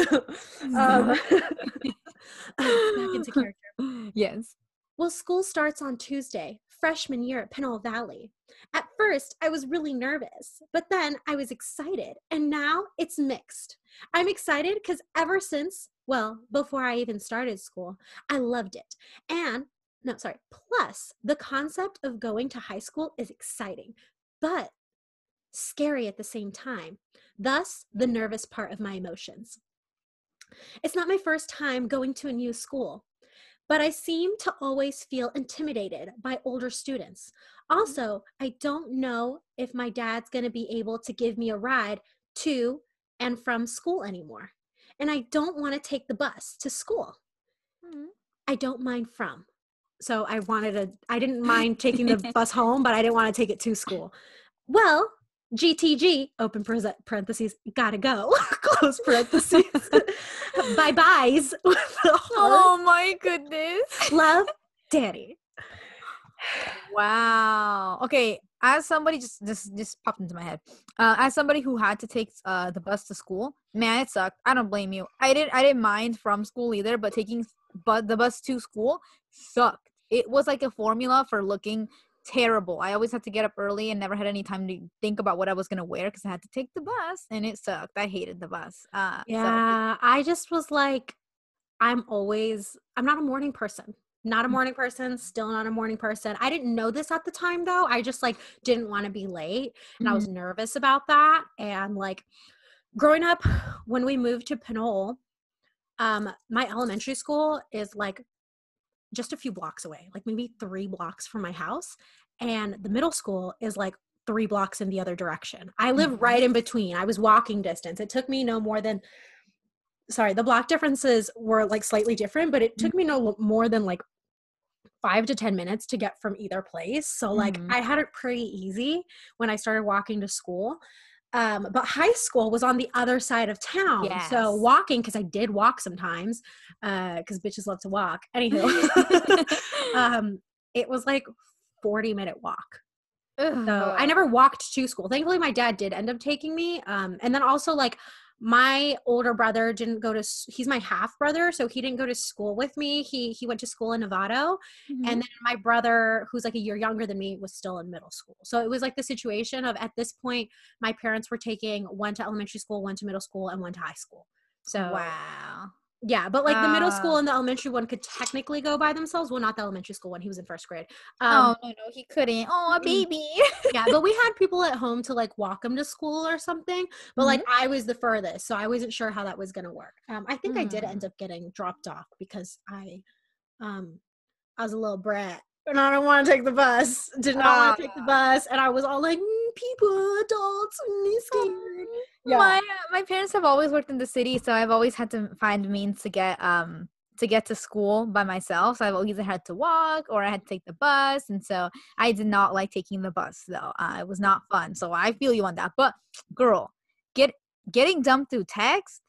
um, back into character. Yes. Well, school starts on Tuesday, freshman year at Pinole Valley. At first, I was really nervous, but then I was excited, and now it's mixed. I'm excited because ever since, well, before I even started school, I loved it. And, no, sorry, plus the concept of going to high school is exciting, but scary at the same time. Thus, the nervous part of my emotions. It's not my first time going to a new school but I seem to always feel intimidated by older students. Mm-hmm. Also, I don't know if my dad's going to be able to give me a ride to and from school anymore. And I don't want to take the bus to school. Mm-hmm. I don't mind from. So I wanted to, I didn't mind taking the bus home, but I didn't want to take it to school. Well, GTG, open parentheses, gotta go, close parentheses, bye byes with a heart. Oh my goodness. Love, Danny. Wow. Okay. As somebody just just just popped into my head. Uh, as somebody who had to take uh, the bus to school, man, it sucked. I don't blame you. I didn't I didn't mind from school either, but taking but the bus to school sucked. It was like a formula for looking terrible. I always had to get up early and never had any time to think about what I was gonna wear because I had to take the bus and it sucked. I hated the bus. Uh, so- Yeah, I just was like, I'm always, I'm not a morning person. Not a Mm. morning person, still not a morning person. I didn't know this at the time though. I just like didn't want to be late and I Mhm. was nervous about that. And like growing up, when we moved to Pinole, um, my elementary school is like just a few blocks away, like maybe three blocks from my house. And the middle school is like three blocks in the other direction. I live Mhm. right in between. I was walking distance. It took me no more than sorry, the block differences were like slightly different, but it took me no more than like five to 10 minutes to get from either place. So, like, Mhm. I had it pretty easy when I started walking to school. Um, but high school was on the other side of town. So, walking, because I did walk sometimes, because bitches love to walk. Anywho, um, it was like 40 minute walk. So I never walked to school. Thankfully, my dad did end up taking me. Um, and then also like my older brother didn't go to. He's my half brother, so he didn't go to school with me. He he went to school in Novato, Mhm. and then my brother, who's like a year younger than me, was still in middle school. So it was like the situation of at this point, my parents were taking one to elementary school, one to middle school, and one to high school. So wow. Yeah, but like the middle Ah. school and the elementary one could technically go by themselves. Well, not the elementary school one. He was in first grade. Um, oh no, no, he couldn't. Oh, a mm. baby. yeah, but we had people at home to like walk him to school or something. But like Mm-hmm. I was the furthest, so I wasn't sure how that was gonna work. Um, I think I did Mm. end up getting dropped off because I, um, I was a little brat and I don't want to take the bus. Did not want to take the Ah. bus, and I was all like, "Mm, people, adults, me scared. Yeah. My uh, my parents have always worked in the city, so I've always had to find means to get um to get to school by myself. So I've either had to walk or I had to take the bus, and so I did not like taking the bus though. Uh, it was not fun. So I feel you on that. But girl, get getting dumped through text.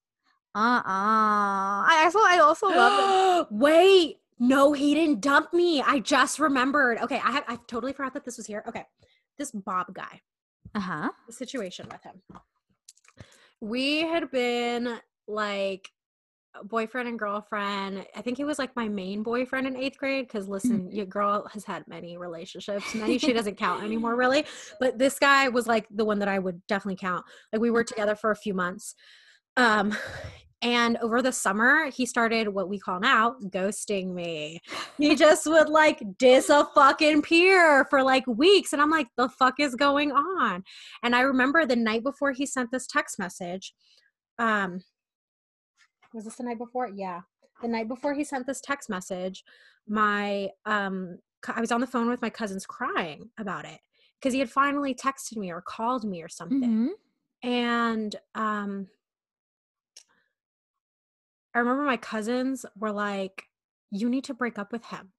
Uh uh I also I also love it. Wait, no, he didn't dump me. I just remembered. Okay, I have I totally forgot that this was here. Okay, this Bob guy. Uh huh. the situation with him. We had been like boyfriend and girlfriend. I think he was like my main boyfriend in eighth grade because listen, your girl has had many relationships. Many she doesn't count anymore, really. But this guy was like the one that I would definitely count. Like we were together for a few months. Um and over the summer, he started what we call now ghosting me. He just would like dis a fucking peer for like weeks. And I'm like, the fuck is going on? And I remember the night before he sent this text message. Um, was this the night before? Yeah. The night before he sent this text message, my um I was on the phone with my cousins crying about it because he had finally texted me or called me or something. Mhm. And um I remember my cousins were like, you need to break up with him.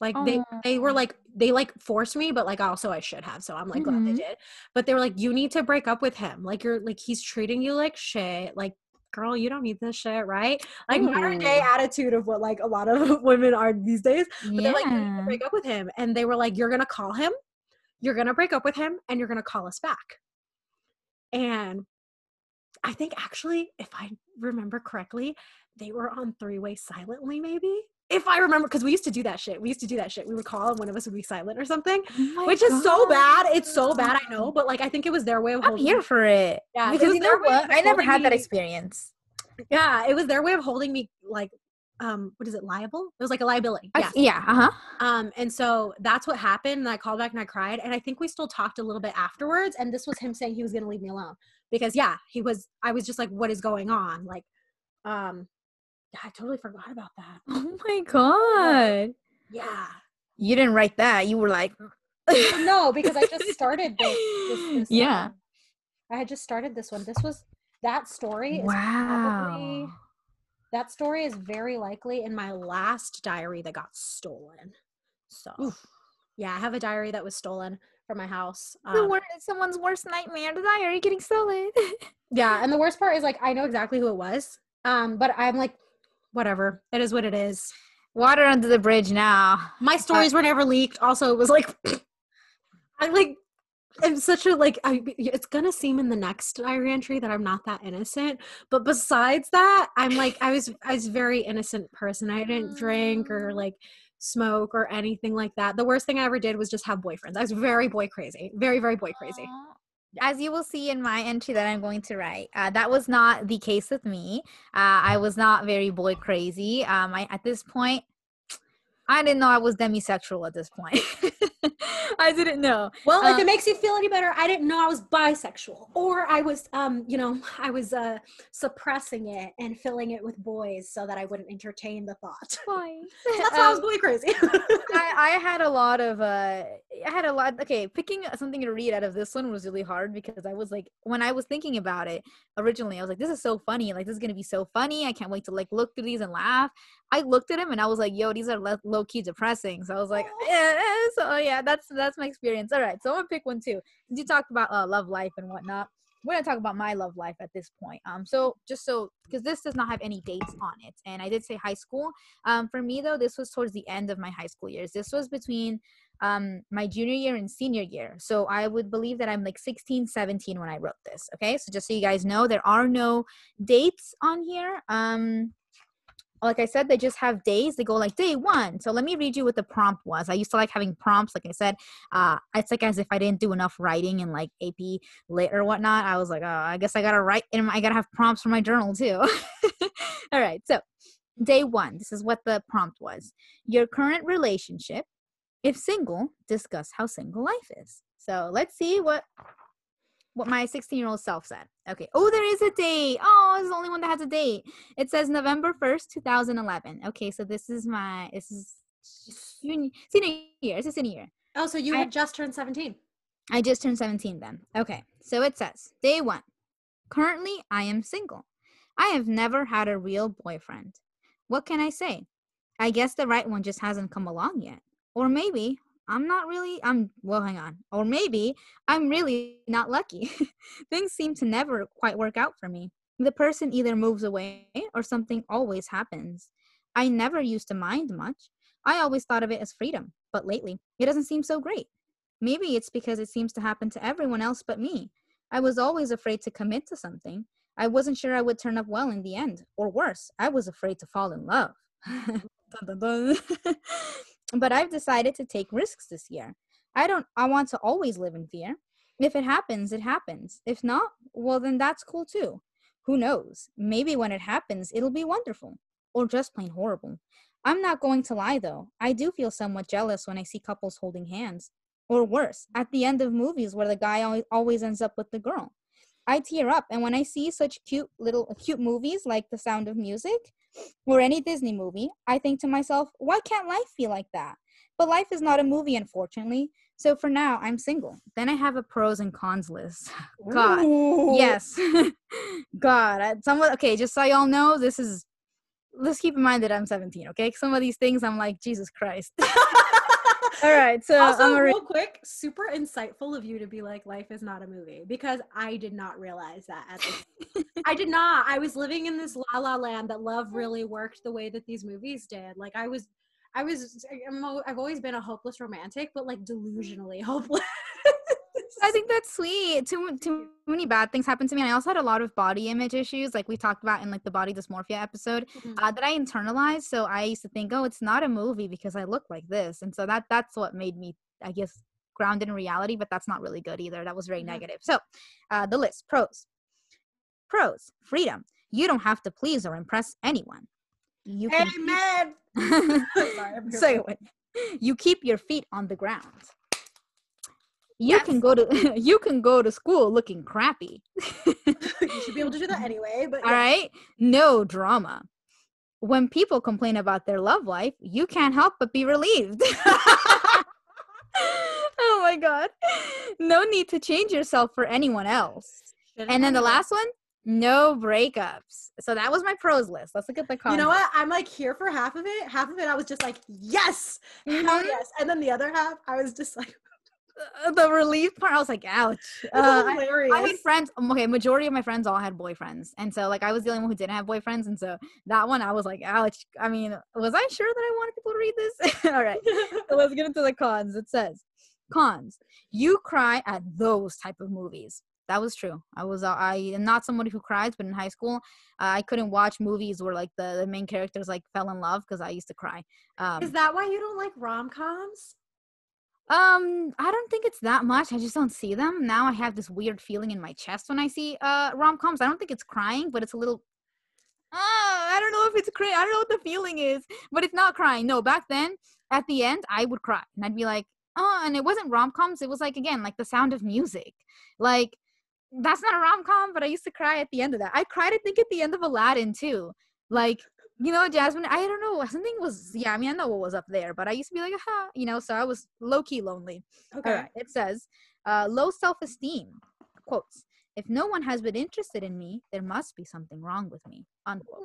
Like they they were like they like forced me, but like also I should have. So I'm like glad they Mhm. did. But they were like, you need to break up with him. Like you're like he's treating you like shit. Like girl, you don't need this shit, right? Like modern day attitude of what like a lot of women are these days. But they're like, you need to break up with him. And they were like, you're gonna call him, you're gonna break up with him, and you're gonna call us back. And I think actually, if I remember correctly, they were on three way silently, maybe. If I remember, because we used to do that shit. We used to do that shit. We would call and one of us would be silent or something, Oh which is so bad. It's so bad, I know, but like I think it was their way of I'm here me- for it. Yeah, because was you know what? I never had that experience. Yeah, it was their way of holding me like um what is it, liable? It was like a liability. Yeah. Uh huh. Um, and so that's what happened. And I called back and I cried. And I think we still talked a little bit afterwards. And this was him saying he was gonna leave me alone. Because yeah, he was I was just like, what is going on? Like, um, yeah, I totally forgot about that. Oh my god. Yeah. You didn't write that. You were like, No, because I just started this, this, this Yeah. um, I had just started this one. This was that story is probably Wow. that story is very likely in my last diary that got stolen. So yeah, I have a diary that was stolen from my house. The Um, wor- someone's worst nightmare, the diary getting stolen. Yeah, and the worst part is like I know exactly who it was. Um, but I'm like, whatever. It is what it is. Water under the bridge now. My stories were never leaked. Also, it was like I like I'm such a like I it's gonna seem in the next diary entry that I'm not that innocent. But besides that, I'm like I was I was a very innocent person. I didn't drink or like smoke or anything like that. The worst thing I ever did was just have boyfriends. I was very boy crazy, very very boy crazy. As you will see in my entry that I'm going to write, uh, that was not the case with me. Uh, I was not very boy crazy. Um, I, at this point, I didn't know I was demisexual at this point. I didn't know. Well, if it um, makes you feel any better, I didn't know I was bisexual, or I was, um, you know, I was uh, suppressing it and filling it with boys so that I wouldn't entertain the thought. Why? that's um, why I was boy crazy. I, I had a lot of, uh, I had a lot. Okay, picking something to read out of this one was really hard because I was like, when I was thinking about it originally, I was like, this is so funny. Like, this is gonna be so funny. I can't wait to like look through these and laugh. I looked at him and I was like, yo, these are low key depressing. So I was like, yeah, so yeah, that's that's my experience. All right, so I'm gonna pick one too. You talked about uh, love life and whatnot, we're gonna talk about my love life at this point. Um, so just so because this does not have any dates on it, and I did say high school. Um, for me though, this was towards the end of my high school years. This was between um my junior year and senior year so i would believe that i'm like 16 17 when i wrote this okay so just so you guys know there are no dates on here um like I said, they just have days. They go like day one. So let me read you what the prompt was. I used to like having prompts. Like I said, uh, it's like as if I didn't do enough writing in like AP lit or whatnot. I was like, oh, I guess I gotta write and I gotta have prompts for my journal too. All right. So day one, this is what the prompt was. Your current relationship. If single, discuss how single life is. So let's see what what my 16 year old self said. Okay. Oh, there is a date. Oh, it's the only one that has a date. It says November 1st, 2011. Okay. So this is my, this is senior, senior year. It's a senior year. Oh, so you I, had just turned 17. I just turned 17 then. Okay. So it says day one. Currently, I am single. I have never had a real boyfriend. What can I say? I guess the right one just hasn't come along yet. Or maybe I'm not really, I'm, well, hang on. Or maybe I'm really not lucky. Things seem to never quite work out for me. The person either moves away or something always happens. I never used to mind much. I always thought of it as freedom, but lately it doesn't seem so great. Maybe it's because it seems to happen to everyone else but me. I was always afraid to commit to something. I wasn't sure I would turn up well in the end, or worse, I was afraid to fall in love. dun, dun, dun. But I've decided to take risks this year. I don't I want to always live in fear. If it happens, it happens. If not, well then that's cool too. Who knows? Maybe when it happens, it'll be wonderful or just plain horrible. I'm not going to lie though. I do feel somewhat jealous when I see couples holding hands. Or worse, at the end of movies where the guy always ends up with the girl. I tear up and when I see such cute little cute movies like The Sound of Music, or any Disney movie, I think to myself, why can't life feel like that? But life is not a movie, unfortunately. So for now, I'm single. Then I have a pros and cons list. God, Ooh. yes, God. Some okay, just so y'all know, this is. Let's keep in mind that I'm 17. Okay, some of these things I'm like Jesus Christ. All right. So also, real quick, super insightful of you to be like, life is not a movie because I did not realize that. I did not. I was living in this la la land that love really worked the way that these movies did. Like I was, I was, i have always been a hopeless romantic, but like delusionally hopeless. I think that's sweet. Too too many bad things happened to me. And I also had a lot of body image issues, like we talked about in like the body dysmorphia episode, mm-hmm. uh, that I internalized. So I used to think, oh, it's not a movie because I look like this, and so that that's what made me, I guess, grounded in reality. But that's not really good either. That was very mm-hmm. negative. So, uh, the list pros. Pros: freedom. You don't have to please or impress anyone. You Amen. Can- Sorry, one. You keep your feet on the ground you yes. can go to you can go to school looking crappy. you should be able to do that anyway. But all yeah. right, no drama. When people complain about their love life, you can't help but be relieved. oh my god! No need to change yourself for anyone else. Shouldn't and then the last one, no breakups. So that was my pros list. Let's look at the cons. You know what? I'm like here for half of it. Half of it, I was just like, yes, mm-hmm. hell yes. And then the other half, I was just like, the relief part, I was like, ouch. Uh, hilarious. I, I, had friends. Um, okay, majority of my friends all had boyfriends, and so like I was the only one who didn't have boyfriends, and so that one I was like, ouch. I mean, was I sure that I wanted people to read this? all right, so let's get into the cons. It says, cons: you cry at those type of movies. that was true. I was uh, I am not somebody who cries, but in high school, uh, I couldn't watch movies where like the, the main characters like fell in love because I used to cry. Um, Is that why you don't like rom coms? Um, I don't think it's that much. I just don't see them now. I have this weird feeling in my chest when I see uh rom coms. I don't think it's crying, but it's a little. Ah, I don't know if it's crying. I don't know what the feeling is, but it's not crying. No, back then at the end I would cry and I'd be like, oh, and it wasn't rom coms. It was like again like the sound of music, like that's not a rom com, but I used to cry at the end of that. I cried, I think, at the end of Aladdin too. Like, you know, Jasmine, I don't know, something was, yeah, I mean, I know what was up there, but I used to be like, aha, you know, so I was low key lonely. Okay. All right, it says, uh, low self esteem, quotes, if no one has been interested in me, there must be something wrong with me, unquote.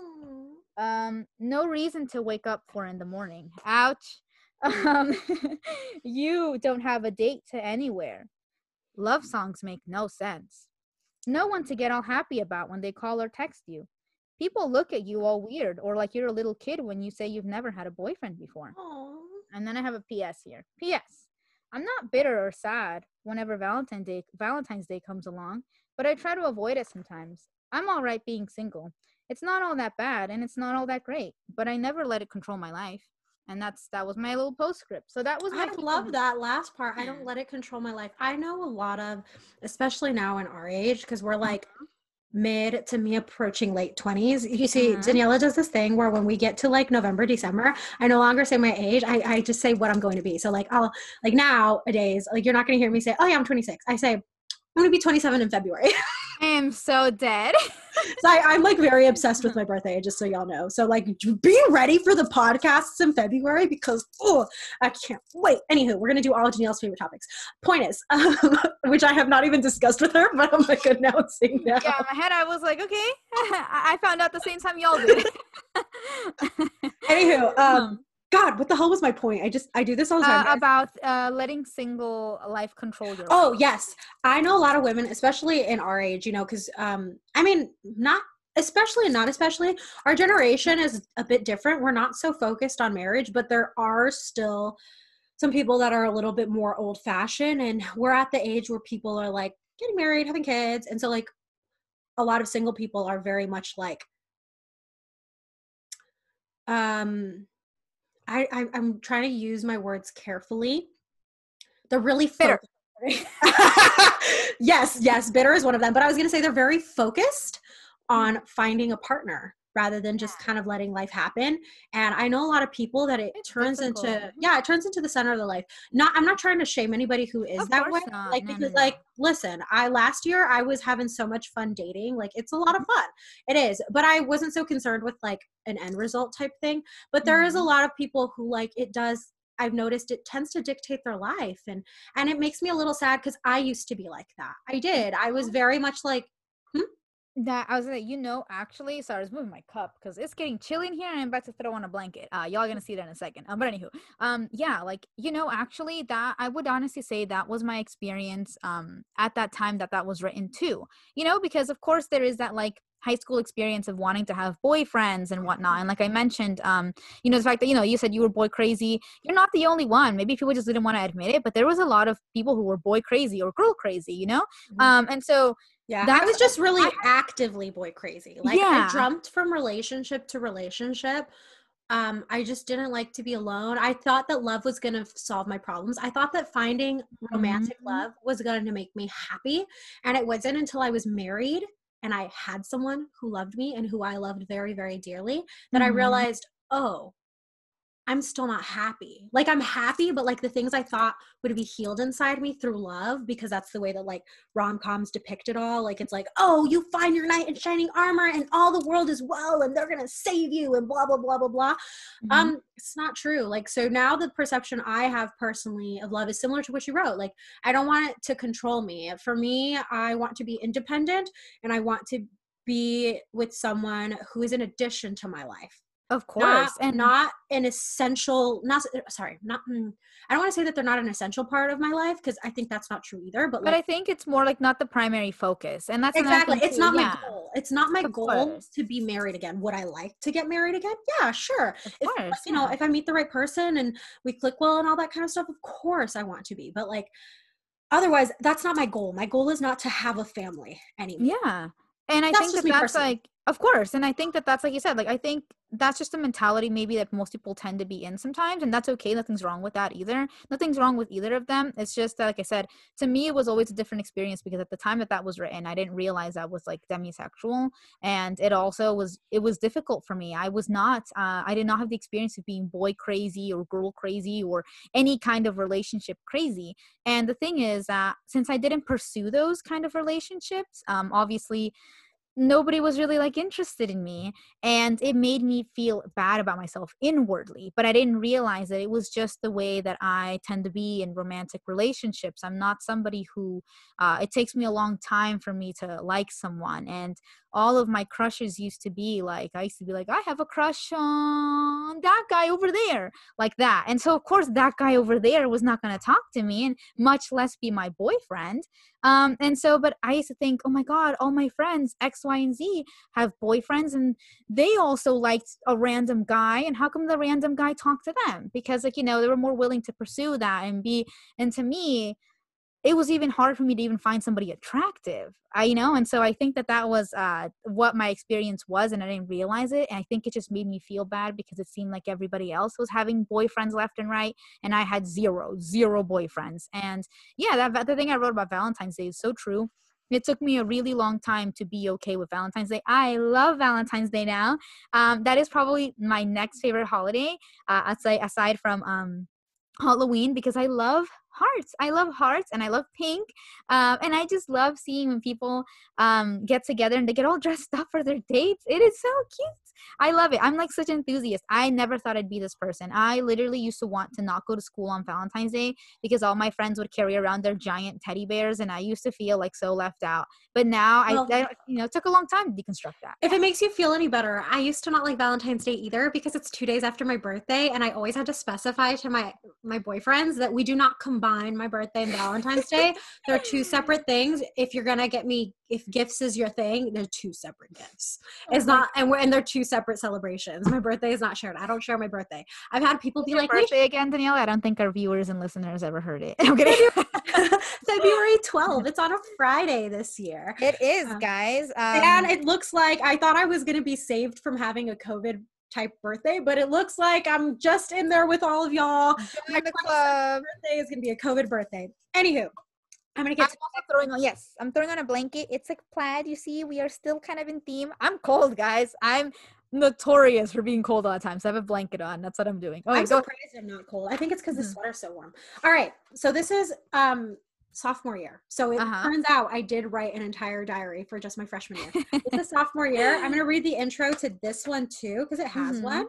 Um, no reason to wake up for in the morning. Ouch. Um, you don't have a date to anywhere. Love songs make no sense. No one to get all happy about when they call or text you. People look at you all weird or like you're a little kid when you say you've never had a boyfriend before. Aw. And then I have a PS here. PS. I'm not bitter or sad whenever Valentine's Day Valentine's Day comes along, but I try to avoid it sometimes. I'm all right being single. It's not all that bad and it's not all that great, but I never let it control my life. And that's that was my little postscript. So that was my I love that last part. I don't let it control my life. I know a lot of, especially now in our age, because we're uh-huh. like mid to me approaching late 20s. You see, Mhm. Daniela does this thing where when we get to like November, December, I no longer say my age. I, I just say what I'm going to be. So like I'll like nowadays, like you're not gonna hear me say, Oh yeah, I'm 26. I say I'm gonna be 27 in February. I am so dead. so I, I'm like very obsessed with my birthday, just so y'all know. So like be ready for the podcasts in February because oh I can't wait. Anywho, we're gonna do all of Danielle's favorite topics. Point is, um, which I have not even discussed with her, but I'm like announcing now. yeah, in my head I was like, okay. I I found out the same time y'all did. Anywho, um, God, what the hell was my point? I just I do this all the time. uh, about uh, letting single life control your Oh life. yes, I know a lot of women, especially in our age. You know, because um, I mean, not especially and not especially. Our generation is a bit different. We're not so focused on marriage, but there are still some people that are a little bit more old fashioned, and we're at the age where people are like getting married, having kids, and so like a lot of single people are very much like um I, I i'm trying to use my words carefully they're really Bitter. focused. yes yes bitter is one of them but i was going to say they're very focused mm-hmm. on finding a partner rather than just kind of letting life happen and i know a lot of people that it It's turns into yeah it turns into the center of the life. Not i'm not trying to shame anybody who is Of that way not. like No, no, because no. like listen i last year i was having so much fun dating like it's a lot of fun. It is but i wasn't so concerned with like an end result type thing but there is a Mhm. lot of people who like it does i've noticed it tends to dictate their life and and it makes me a little sad because i used to be like that. I did. I was very much like That I was like, you know, actually, sorry, I was moving my cup because it's getting chilly in here, and I'm about to throw on a blanket. Uh, y'all gonna see that in a second. Um, but anywho, um, yeah, like you know, actually, that I would honestly say that was my experience. Um, at that time that that was written too. You know, because of course there is that like high school experience of wanting to have boyfriends and whatnot. And like I mentioned, um, you know, the fact that you know you said you were boy crazy. You're not the only one. Maybe people just didn't want to admit it, but there was a lot of people who were boy crazy or girl crazy. You know, Mhm. um, and so Yeah, I That's- was just really I- actively boy crazy. Like Yeah. I jumped from relationship to relationship. Um, I just didn't like to be alone. I thought that love was gonna solve my problems. I thought that finding romantic Mhm. love was going to make me happy. And it wasn't until I was married and I had someone who loved me and who I loved very, very dearly that I Mhm. realized, oh, I'm still not happy. Like I'm happy, but like the things I thought would be healed inside me through love, because that's the way that like rom coms depict it all. Like it's like, oh, you find your knight in shining armor and all the world is well and they're gonna save you and blah blah blah blah blah. Mhm. Um, it's not true. Like so now the perception I have personally of love is similar to what you wrote. Like I don't want it to control me. For me, I want to be independent and I want to be with someone who is an addition to my life Of course, not, and not an essential not sorry not mm, i don't want to say that they're not an essential part of my life because i think that's not true either but but I think it's more like not the primary focus, and that's exactly it's too, not yeah, my goal it's not my Of goal course. to be married again would i like to get married again yeah sure Of if course, you know yeah. if i meet the right person and we click well and all that kind of stuff of course i want to be but like otherwise that's not my goal my goal is not to have a family anymore Yeah. And I That's think that that's personally. like, of course. And I think that that's like you said, like, I think that's just a mentality maybe that most people tend to be in sometimes. And that's okay. Nothing's wrong with that either. Nothing's wrong with either of them. It's just that, like I said, to me, it was always a different experience because at the time that that was written, I didn't realize I was like demisexual. And it also was, it was difficult for me. I was not, uh, I did not have the experience of being boy crazy or girl crazy or any kind of relationship crazy. And the thing is that since I didn't pursue those kind of relationships, um, obviously nobody was really like interested in me and it made me feel bad about myself inwardly but i didn't realize that it was just the way that i tend to be in romantic relationships. I'm not somebody who uh, it takes me a long time for me to like someone and all of my crushes used to be like i used to be like i have a crush on that guy over there like that and so of course that guy over there was not going to talk to me and much less be my boyfriend um and so but i used to think oh my god all my friends x y and z have boyfriends and they also liked a random guy and how come the random guy talked to them? Because like you know they were more willing to pursue that and be and to me it was even hard for me to even find somebody attractive i you know and so i think that that was uh what my experience was and i didn't realize it and i think it just made me feel bad because it seemed like everybody else was having boyfriends left and right and i had zero zero boyfriends and yeah that the thing i wrote about valentine's day is so true it took me a really long time to be okay with Valentine's Day. I love Valentine's Day now. Um, that is probably my next favorite holiday, uh, aside aside from um, Halloween, because I love hearts. I love hearts and I love pink. Um, and I just love seeing when people um, get together and they get all dressed up for their dates. It is so cute. I love it. I'm like such an enthusiast. I never thought I'd be this person. I literally used to want to not go to school on Valentine's Day because all my friends would carry around their giant teddy bears, and I used to feel like so left out. But now Well- I, I, you know, it took a long time to deconstruct that. If it makes you feel any better, I used to not like Valentine's Day either because it's two days after my birthday, and I always had to specify to my my boyfriends that we do not combine my birthday and Valentine's Day. They're two separate things. If you're gonna get me, if gifts is your thing, they're two separate gifts. It's oh not, and we're and they're two separate celebrations. My birthday is not shared. I don't share my birthday. I've had people be Your like, "We birthday again, Danielle. I don't think our viewers and listeners ever heard it. I'm kidding. February 12th. It's on a Friday this year. it is, Um, guys. and Um, it looks like I thought I was going to be saved from having a COVID type birthday, but it looks like I'm just in there with all of y'all. join the club. Birthday is going to be a COVID birthday. Anywho, I'm going to I'm get to throwing on yes, I'm throwing on a blanket. It's like plaid. You see, we are still kind of in theme. I'm cold, guys. I'm notorious for being cold all the time. So I have a blanket on. That's what I'm doing. Oh, I'm go surprised I'm not cold. I think it's because the Mhm. sweater's so warm. All right. So this is um sophomore year. So it Uh-huh. turns out I did write an entire diary for just my freshman year. it's a sophomore year. I'm gonna read the intro to this one too, because it has Mhm. one.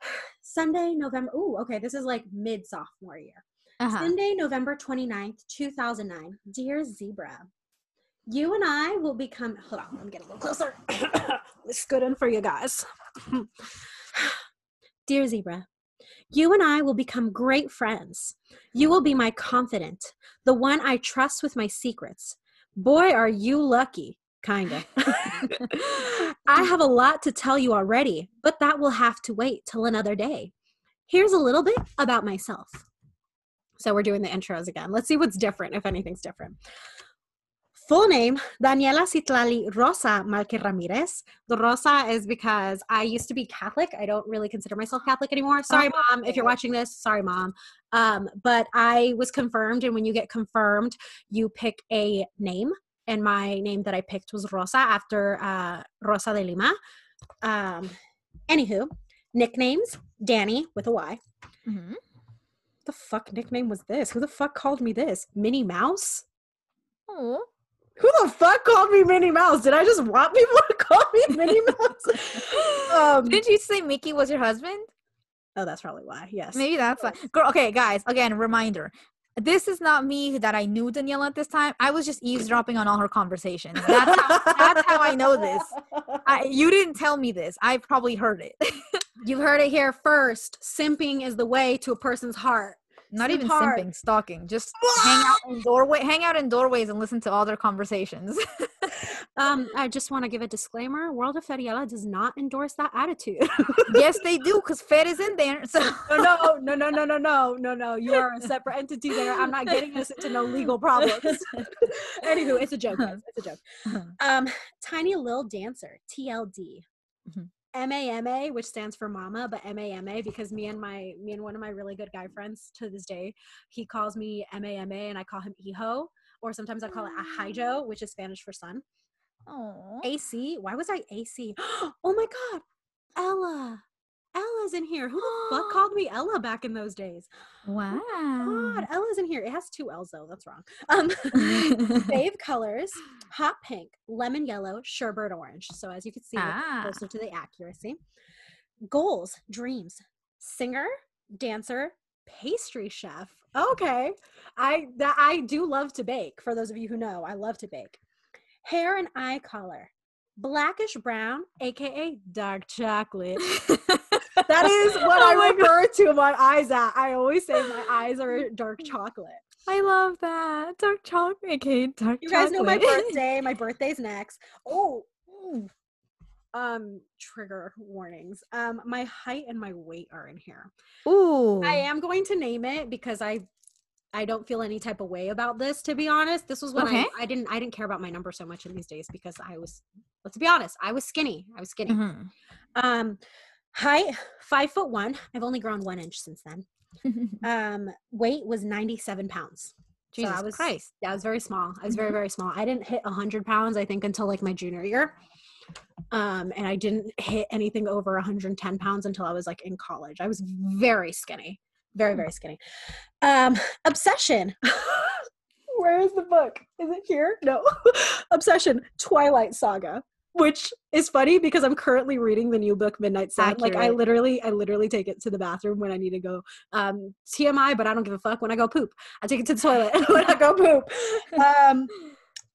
Sunday, November. Ooh, okay. This is like mid sophomore year. uh-huh. Sunday, November 29th, 2009. Dear Zebra, you and I will become. Hold on, let me get a little closer. this is good in for you guys. Dear Zebra, you and I will become great friends. You will be my confidant, the one I trust with my secrets. Boy, are you lucky. Kind of. I have a lot to tell you already, but that will have to wait till another day. Here's a little bit about myself. So we're doing the intros again. Let's see what's different, if anything's different. Full name, Daniela Citlali Rosa Marque Ramirez. The Rosa is because I used to be Catholic. I don't really consider myself Catholic anymore. Sorry, Oh, mom, if you're watching this. Sorry, mom. Um, but I was confirmed, and when you get confirmed, you pick a name. And my name that I picked was Rosa after uh, Rosa de Lima. Um, anywho, nicknames Danny with a Y. Mhm. The fuck nickname was this? Who the fuck called me this? Minnie Mouse? Aw. Who the fuck called me Minnie Mouse? Did I just want people to call me Minnie Mouse? um, Didn't you say Mickey was your husband? oh, that's probably why. Yes. Maybe that's why. Girl, okay, guys. Again, reminder. This is not me that I knew Daniela at this time. I was just eavesdropping on all her conversations. That's how, that's how I know this. I, you didn't tell me this. I probably heard it. You've heard it here first. Simping is the way to a person's heart not even simping, stalking. Just hang out in doorway, hang out in doorways, and listen to all their conversations. um, I just want to give a disclaimer: World of Feriella does not endorse that attitude. yes, they do, because Fed is in there. So no, no, no, no, no, no, no, no. You are a separate entity there. I'm not getting us into no legal problems. Anywho, it's a joke. Guys. It's a joke. Um, Tiny Lil Dancer (TLD). Mm-hmm. MAMA, which stands for mama, but MAMA because me and my me and one of my really good guy friends to this day, he calls me MAMA and I call him Hijo, or sometimes I call it a Hijo, which is Spanish for son. oh, AC. Why was I AC? Oh my god. Ella. Ella's in here. Who the fuck called me Ella back in those days? wow. God, Ella's in here. It has two L's though. That's wrong. Um fave colors, hot pink, lemon yellow, sherbet orange. So as you can see, Ah. closer to the accuracy. Goals, dreams, singer, dancer, pastry chef. Okay. I that I do love to bake. For those of you who know, I love to bake. Hair and eye color. Blackish brown, aka dark chocolate. That is what Oh I refer to my eyes at. I always say my eyes are dark chocolate. I love that. Dark chocolate. Dark You guys know my birthday. My birthday's next. Oh, ooh. um, trigger warnings. Um, my height and my weight are in here. Ooh. I am going to name it because I I don't feel any type of way about this to be honest. This was when Okay. I I didn't I didn't care about my number so much in these days because I was let's be honest, I was skinny. I was skinny. Mhm. Um height five foot one. I've only grown one inch since then. Um weight was 97 pounds. So Jesus I was Christ. yeah, I was very small. I was very, Mhm. very small. I didn't hit 100 pounds, I think, until like my junior year. Um, and I didn't hit anything over 110 pounds until I was like in college. I was very skinny, very, very skinny. Um, obsession. Where is the book? Is it here? No. obsession, Twilight Saga. Which is funny because I'm currently reading the new book Midnight Sun. Like I literally, I literally take it to the bathroom when I need to go um TMI, but I don't give a fuck when I go poop. I take it to the toilet when I go poop. Um,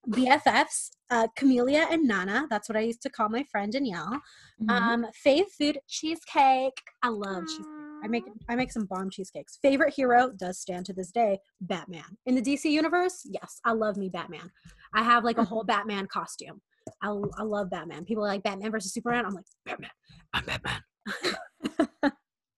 BFFs, uh, Camellia and Nana. That's what I used to call my friend Danielle. Mhm. Um, fave food, cheesecake. I love cheesecake. I make I make some bomb cheesecakes. Favorite hero does stand to this day, Batman. In the DC universe, yes, I love me Batman. I have like a whole Batman costume. I, I love Batman. People are like Batman versus Superman. I'm like Batman. I'm Batman.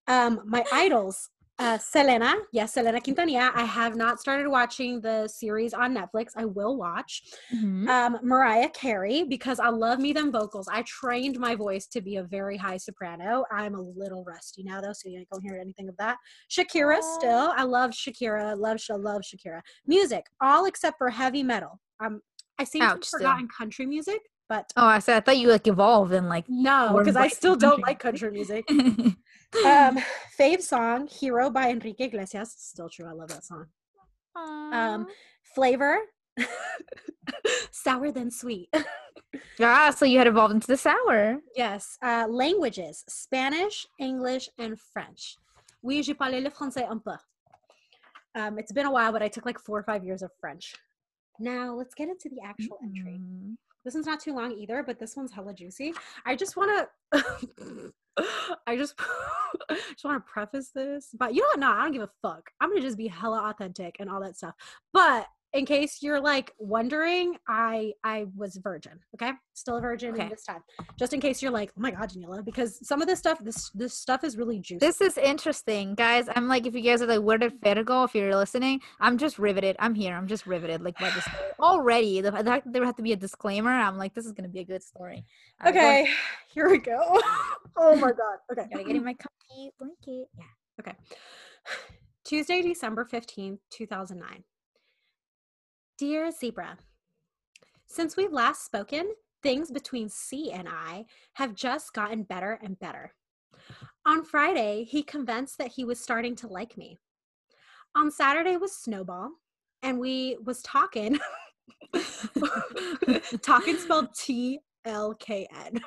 um, my idols, uh, Selena. Yes, Selena Quintanilla. I have not started watching the series on Netflix. I will watch. Mhm. Um, Mariah Carey, because I love me them vocals. I trained my voice to be a very high soprano. I'm a little rusty now though, so you ain't gonna hear anything of that. Shakira, still. I love Shakira. Love, love Shakira. Music, all except for heavy metal. Um, I seem to have Ouch, still. forgotten country music, but Oh, I said I thought you like evolved and like. no, because I still don't like country music. Um, fave song, Hero by Enrique Iglesias. Still true. I love that song. Um, flavor, sour than sweet. ah, so you had evolved into the sour. Yes. Uh, languages Spanish, English, and French. Oui, j'ai parlé le français un peu. Um, it's been a while, but I took like four or five years of French. Now let's get into the actual entry. This one's not too long either, but this one's hella juicy. I just want to, I just, just want to preface this, but you know what? No, I don't give a fuck. I'm gonna just be hella authentic and all that stuff. But in case you're like wondering, I I was virgin. Okay, still a virgin Okay. this time. Just in case you're like, oh my god, Daniela, because some of this stuff, this this stuff is really juicy. This is interesting, guys. I'm like, if you guys are like, where did Fer go? If you're listening, I'm just riveted. I'm here. I'm just riveted. Like, by this already, the fact that there would have to be a disclaimer. I'm like, this is gonna be a good story. All right, okay, here we go. oh my god. Okay, Gotta get in my comfy blanket. Yeah. Okay. Tuesday, December 15th, 2009. Dear Zebra, since we've last spoken, things between C and I have just gotten better and better. On Friday, he convinced that he was starting to like me. On Saturday was Snowball, and we was talking. talking spelled T L K N.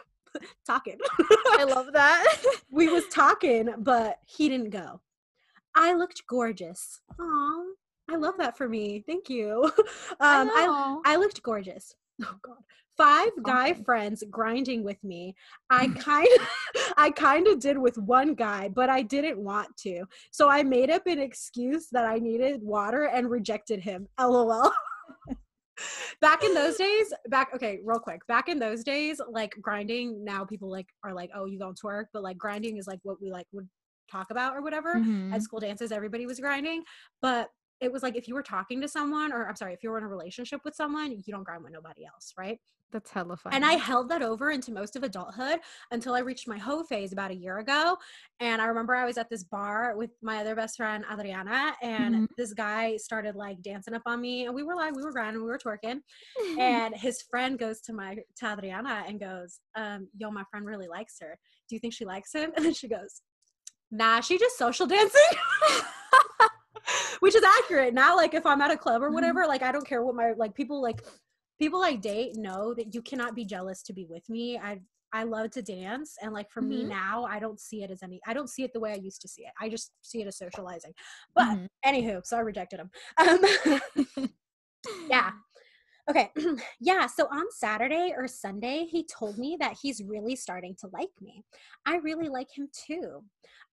Talking. I love that. we was talking, but he didn't go. I looked gorgeous. Aw, I love that for me. Thank you. Um, I, know. I looked gorgeous. Oh God. Five guy friends grinding with me. I kind I kind of did with one guy, but I didn't want to. So I made up an excuse that I needed water and rejected him. LOL. back in those days, back okay, real quick. Back in those days, like grinding, now people like are like, oh, you don't twerk, but like grinding is like what we like would talk about or whatever. Mhm. At school dances, everybody was grinding. But it was like if you were talking to someone, or I'm sorry, if you were in a relationship with someone, you don't grind with nobody else, right? That's hella fun. And I held that over into most of adulthood until I reached my hoe phase about a year ago. And I remember I was at this bar with my other best friend, Adriana, and Mhm. this guy started like dancing up on me. And we were like, we were grinding, we were twerking. And his friend goes to my to Adriana and goes, um, yo, my friend really likes her. Do you think she likes him? And then she goes, Nah, she just social dancing. Which is accurate. Now, like if I'm at a club or Mhm. whatever, like I don't care what my like people like people I date know that you cannot be jealous to be with me. I I love to dance and like for me Mhm. now, I don't see it as any I don't see it the way I used to see it. I just see it as socializing. But Mhm. anywho, so I rejected him. Um, yeah. Okay. yeah. So on Saturday or Sunday, he told me that he's really starting to like me. I really like him too.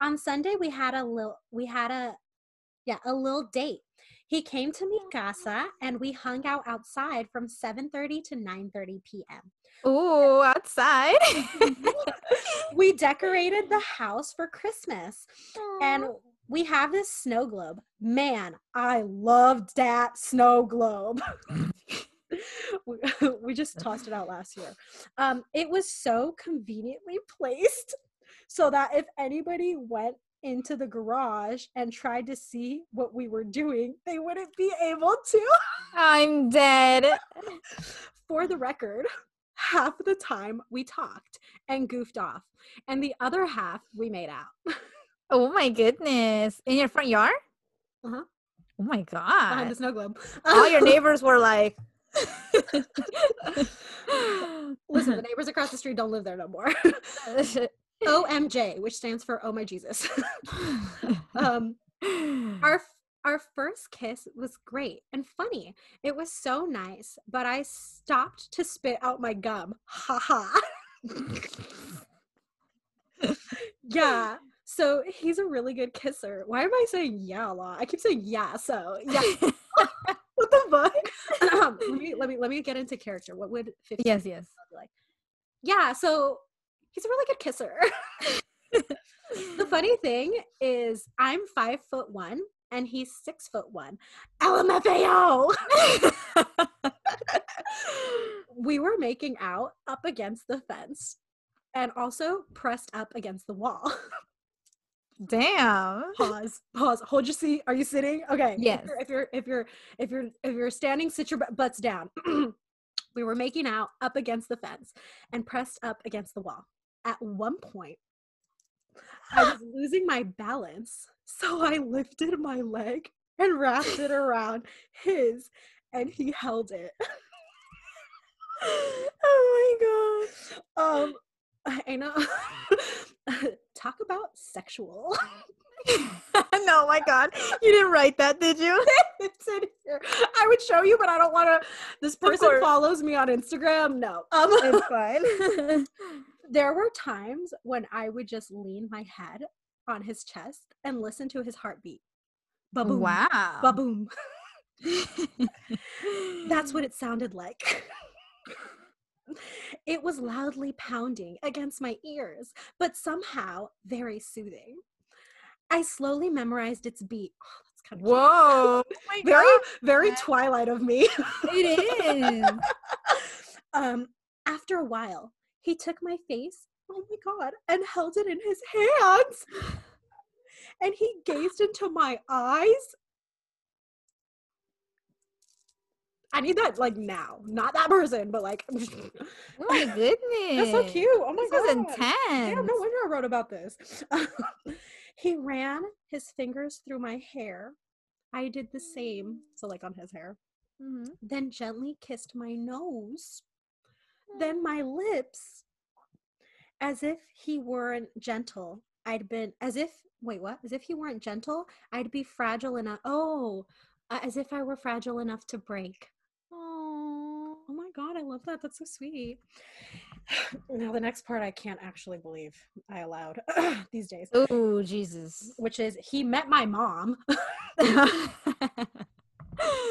On Sunday, we had a little, we had a, yeah, a little date. He came to mi casa and we hung out outside from 7:30 to 9:30 p.m. Ooh, outside. we decorated the house for Christmas and we have this snow globe. Man, I loved that snow globe. we, we just tossed it out last year. Um, it was so conveniently placed so that if anybody went into the garage and tried to see what we were doing, they wouldn't be able to. I'm dead. For the record, half the time we talked and goofed off, and the other half we made out. Oh my goodness. In your front yard? Uh-huh. Oh my God. behind the snow globe. All your neighbors were like Listen, the neighbors across the street don't live there no more. OMJ, which stands for Oh My Jesus. um, our our first kiss was great and funny. It was so nice, but I stopped to spit out my gum. Ha ha. yeah. So he's a really good kisser. Why am I saying yeah a lot? I keep saying yeah. So yeah. what the fuck? Um, let me let me let me get into character. What would 15 yes, yes. like? Yeah. So he's a really good kisser. the funny thing is, I'm five foot one and he's six foot one. LMFAO. we were making out up against the fence and also pressed up against the wall. Damn. pause. Pause. Hold your seat. Are you sitting? Okay. Yes. If you're if you're if you're if you're standing, sit your butts down. we were making out up against the fence and pressed up against the wall. At one point, I was losing my balance, so I lifted my leg and wrapped it around his, and he held it. oh my god. Um, I know. Talk about sexual. no, my god. You didn't write that, did you? it's in here. I would show you, but I don't want to. This person follows me on Instagram. No. Um, It's fine. There were times when I would just lean my head on his chest and listen to his heartbeat. Ba-boom. wow. Ba-boom. That's what it sounded like. it was loudly pounding against my ears, but somehow very soothing. I slowly memorized its beat. Oh, that's kind of Whoa. Oh my very, god. very God. Twilight of me. It is. um, after a while, he took my face, oh my god, and held it in his hands. And he gazed into my eyes. I need that like now, not that person, but like Oh my goodness. that's so cute. Oh my This god, was intense. Damn, no wonder I wrote about this. he ran his fingers through my hair. I did the same, so like on his hair. Mhm. Then gently kissed my nose, then my lips, as if he weren't gentle. I'd been as if wait what? As if he weren't gentle, I'd be fragile enough. Oh, as if I were fragile enough to break. oh Oh my god, I love that. That's so sweet. Now the next part I can't actually believe I allowed these days, Oh Jesus. which is he met my mom.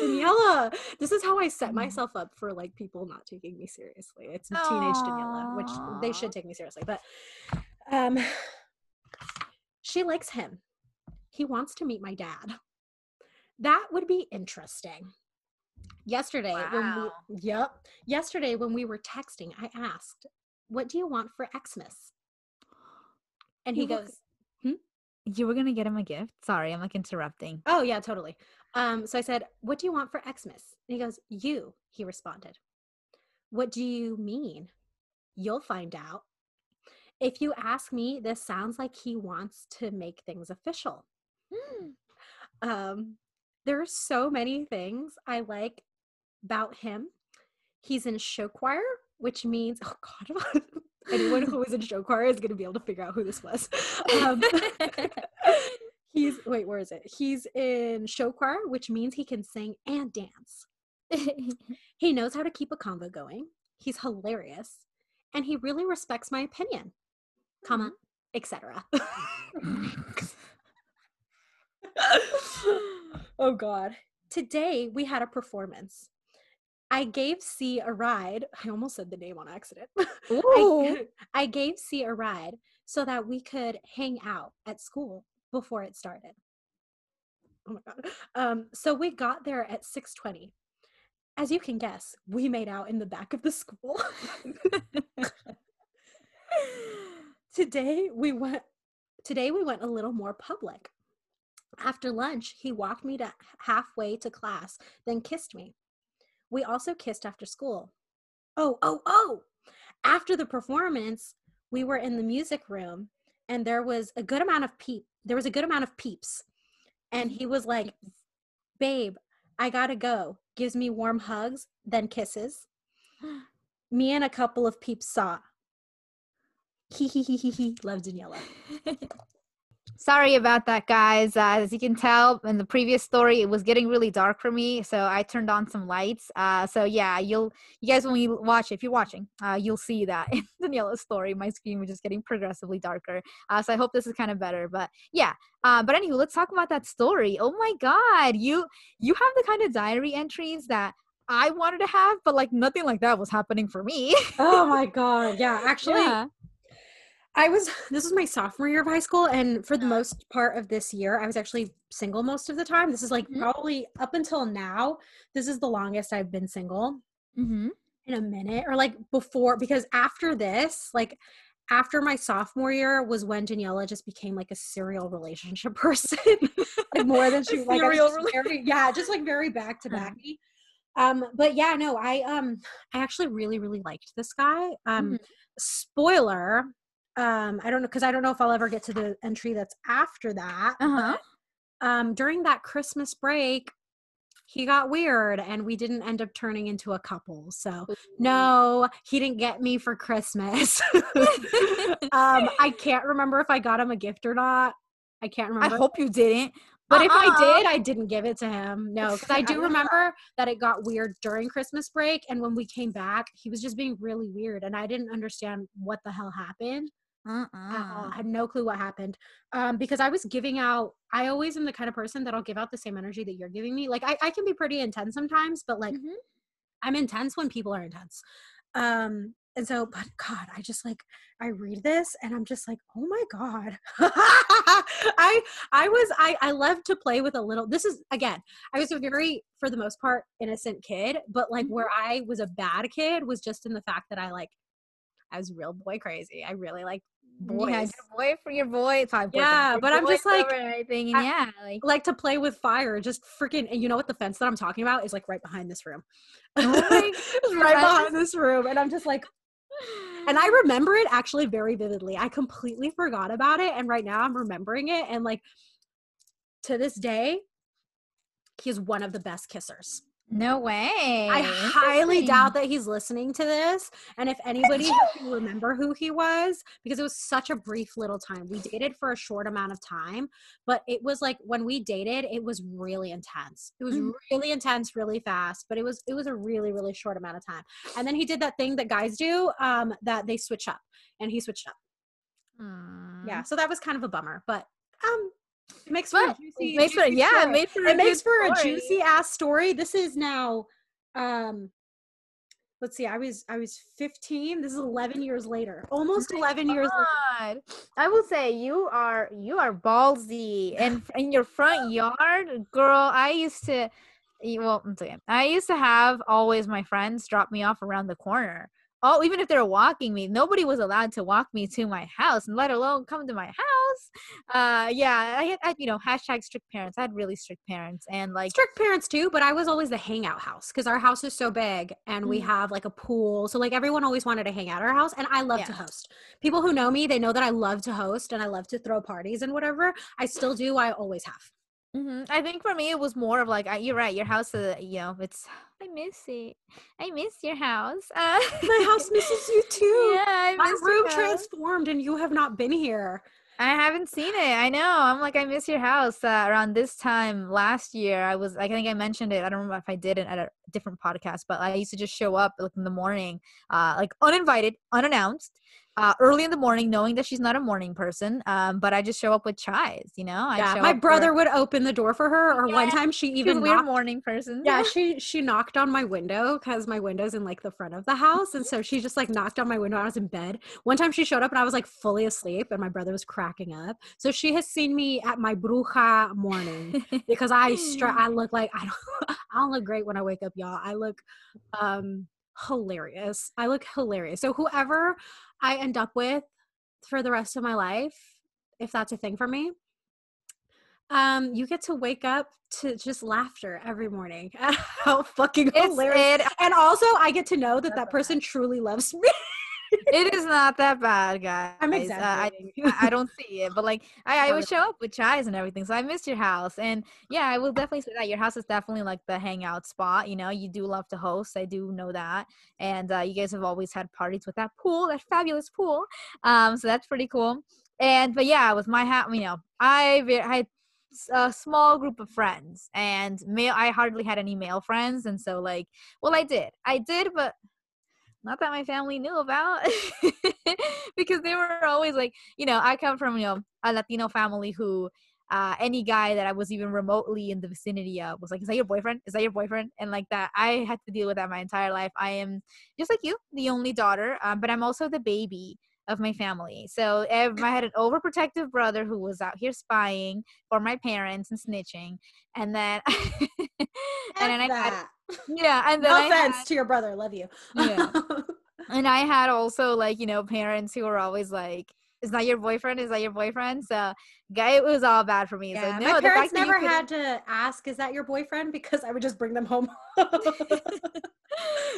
Daniela. This is how I set Mm. myself up for like people not taking me seriously. It's a teenage Daniela, which they should take me seriously. But um she likes him. He wants to meet my dad. That would be interesting. Yesterday, when Wow. we yep. Yesterday when we were texting, I asked, What do you want for Xmas? And he You goes, You were gonna get him a gift? Sorry, I'm like interrupting. Oh yeah, totally. Um, so I said, "What do you want for Xmas?" And he goes, "You." He responded. What do you mean? You'll find out. If you ask me, this sounds like he wants to make things official. Um, there are so many things I like about him. He's in show choir, which means oh god, anyone who is in show choir is going to be able to figure out who this was. Um, he's wait, where is it? He's in show choir, which means he can sing and dance. He knows how to keep a convo going. He's hilarious, and he really respects my opinion, comma, mm-hmm. etc. oh God! Today we had a performance. I gave C a ride. I almost said the name on accident. I, I gave C a ride so that we could hang out at school before it started. Oh my god. Um, so we got there at 6:20. As you can guess, we made out in the back of the school. today we went today we went a little more public. After lunch, he walked me to halfway to class, then kissed me. We also kissed after school. Oh, oh, oh. After the performance, we were in the music room and there was a good amount of peep. There was a good amount of peeps. And he was like, "Babe, I got to go." Gives me warm hugs, then kisses. Me and a couple of peeps saw. He he he he he. Love Daniela. Sorry about that, guys. Uh, as you can tell in the previous story, it was getting really dark for me, so I turned on some lights. Uh, so yeah, you'll you guys when you watch, if you're watching, uh, you'll see that in Daniela's story, my screen was just getting progressively darker. Uh, so I hope this is kind of better. But yeah, uh, but anywho, let's talk about that story. Oh my God, you you have the kind of diary entries that I wanted to have, but like nothing like that was happening for me. Oh my god. Yeah, actually yeah. I was this was my sophomore year of high school and for the most part of this year I was actually single most of the time. This is like Mhm. probably up until now this is the longest I've been single Mm-hmm. in a minute or like before because after this like after my sophomore year was when Daniela just became like a serial relationship person like more than she like serial just very, yeah just like very back to backy um but yeah no I um I actually really really liked this guy um Mhm. spoiler um i don't know because i don't know if i'll ever get to the entry that's after that Uh-huh. but, um during that christmas break he got weird and we didn't end up turning into a couple so no he didn't get me for christmas um i can't remember if i got him a gift or not i can't remember I hope you didn't. but if I Uh-uh. did, I didn't give it to him. No, because I do Uh-uh. remember that it got weird during Christmas break. And when we came back, he was just being really weird. And I didn't understand what the hell happened. Uh-uh. I had no clue what happened. Um, because I was giving out, I always am the kind of person that I'll give out the same energy that you're giving me. Like, I, I can be pretty intense sometimes, but like, Mhm. I'm intense when people are intense. Um, and so, but God, I just like I read this and I'm just like, oh my God. I I was I I love to play with a little this is again, I was a very, for the most part, innocent kid, but like Mhm. where I was a bad kid was just in the fact that I like I was real boy crazy. I really like You had boys. your boy for your boy. Sorry, Yeah, but I'm just like- over everything, and I- yeah, like like to play with fire, just freaking and you know what the fence that I'm talking about is like right behind this room. Oh right behind this room. And I'm just like and I remember it actually very vividly. I completely forgot about it, and right now I'm remembering it. And like to this day, he's one of the best kissers. No way. I highly doubt that he's listening to this. And if anybody can remember who he was, because it was such a brief little time. We dated for a short amount of time, but it was like when we dated, it was really intense. It was Mhm. really intense, really fast, but it was it was a really, really short amount of time. And then he did that thing that guys do, um, that they switch up. And he switched up. Aw. Yeah. So that was kind of a bummer. But um It makes for a But juicy, it makes for juicy yeah, it made for a it makes good for a juicy ass story. This is now um let's see, I was I was 15. This is 11 years later. Almost 11 years later. God. I will say you are you are ballsy and in your front yard, girl. I used to, well, I'm saying I used to have always my friends drop me off around the corner. Oh, even if they were walking me, nobody was allowed to walk me to my house, and let alone come to my house. Uh, yeah, I had, I, you know, hashtag strict parents. I had really strict parents, and like, strict parents too, but I was always the hangout house because our house is so big and we Mhm. have like a pool. So like everyone always wanted to hang out at our house and I love to host. People who know me, they know that I love to host and I love to throw parties and whatever. I still do. I always have. Mhm. I think for me it was more of like you're right. Your house, uh, you know, it's I miss it. I miss your house. Uh, My house misses you too. Yeah, I My room transformed and you have not been here. I haven't seen it. I know. I'm like, I miss your house. Uh, around this time last year, I was. like I think I mentioned it. I don't remember if I did it at a different podcast, but I used to just show up like in the morning, uh, like uninvited, unannounced, uh, early in the morning, knowing that she's not a morning person. Um, but I just show up with chais. You know, I'd yeah, show my up for- brother would open the door for her, or one time she even weird knocked morning person. Yeah, she she knocked on my window because my window's in like the front of the house, and so she just like knocked on my window. I was in bed. One time she showed up and I was like fully asleep, and my brother was cracking up. So she has seen me at my bruja morning because I stra- I look like I don't I don't look great when I wake up, y'all. I look um hilarious. I look hilarious. So whoever I end up with for the rest of my life, if that's a thing for me, um, you get to wake up to just laughter every morning. How fucking It's hilarious! it. And also, I get to know that that person truly loves me. It is not that bad, guys. I'm Uh, I. I don't see it, but like I, I would show up with chais and everything. So I missed your house, and yeah, I will definitely say that your house is definitely like the hangout spot. You know, you do love to host. I do know that, and uh, you guys have always had parties with that pool, that fabulous pool. Um, so that's pretty cool. And but yeah, with my hat, you know, I ve- I had s- a small group of friends, and male. I hardly had any male friends, and so like, well, I did, I did, but not that my family knew about because they were always like you know i come from you know a latino family who uh, any guy that i was even remotely in the vicinity of was like is that your boyfriend? Is that your boyfriend? And like that i had to deal with that my entire life. I am just like you the only daughter um, but i'm also the baby of my family. So i had an overprotective brother who was out here spying for my parents and snitching and then and then I had. Yeah and then no I had- offense to your brother, love you. Yeah. and I had also like you know parents who were always like, "Is that your boyfriend? Is that your boyfriend?" So, guy, it was all bad for me. yeah, so no, my parents fact that you never had to ask, "Is that your boyfriend?" Because I would just bring them home.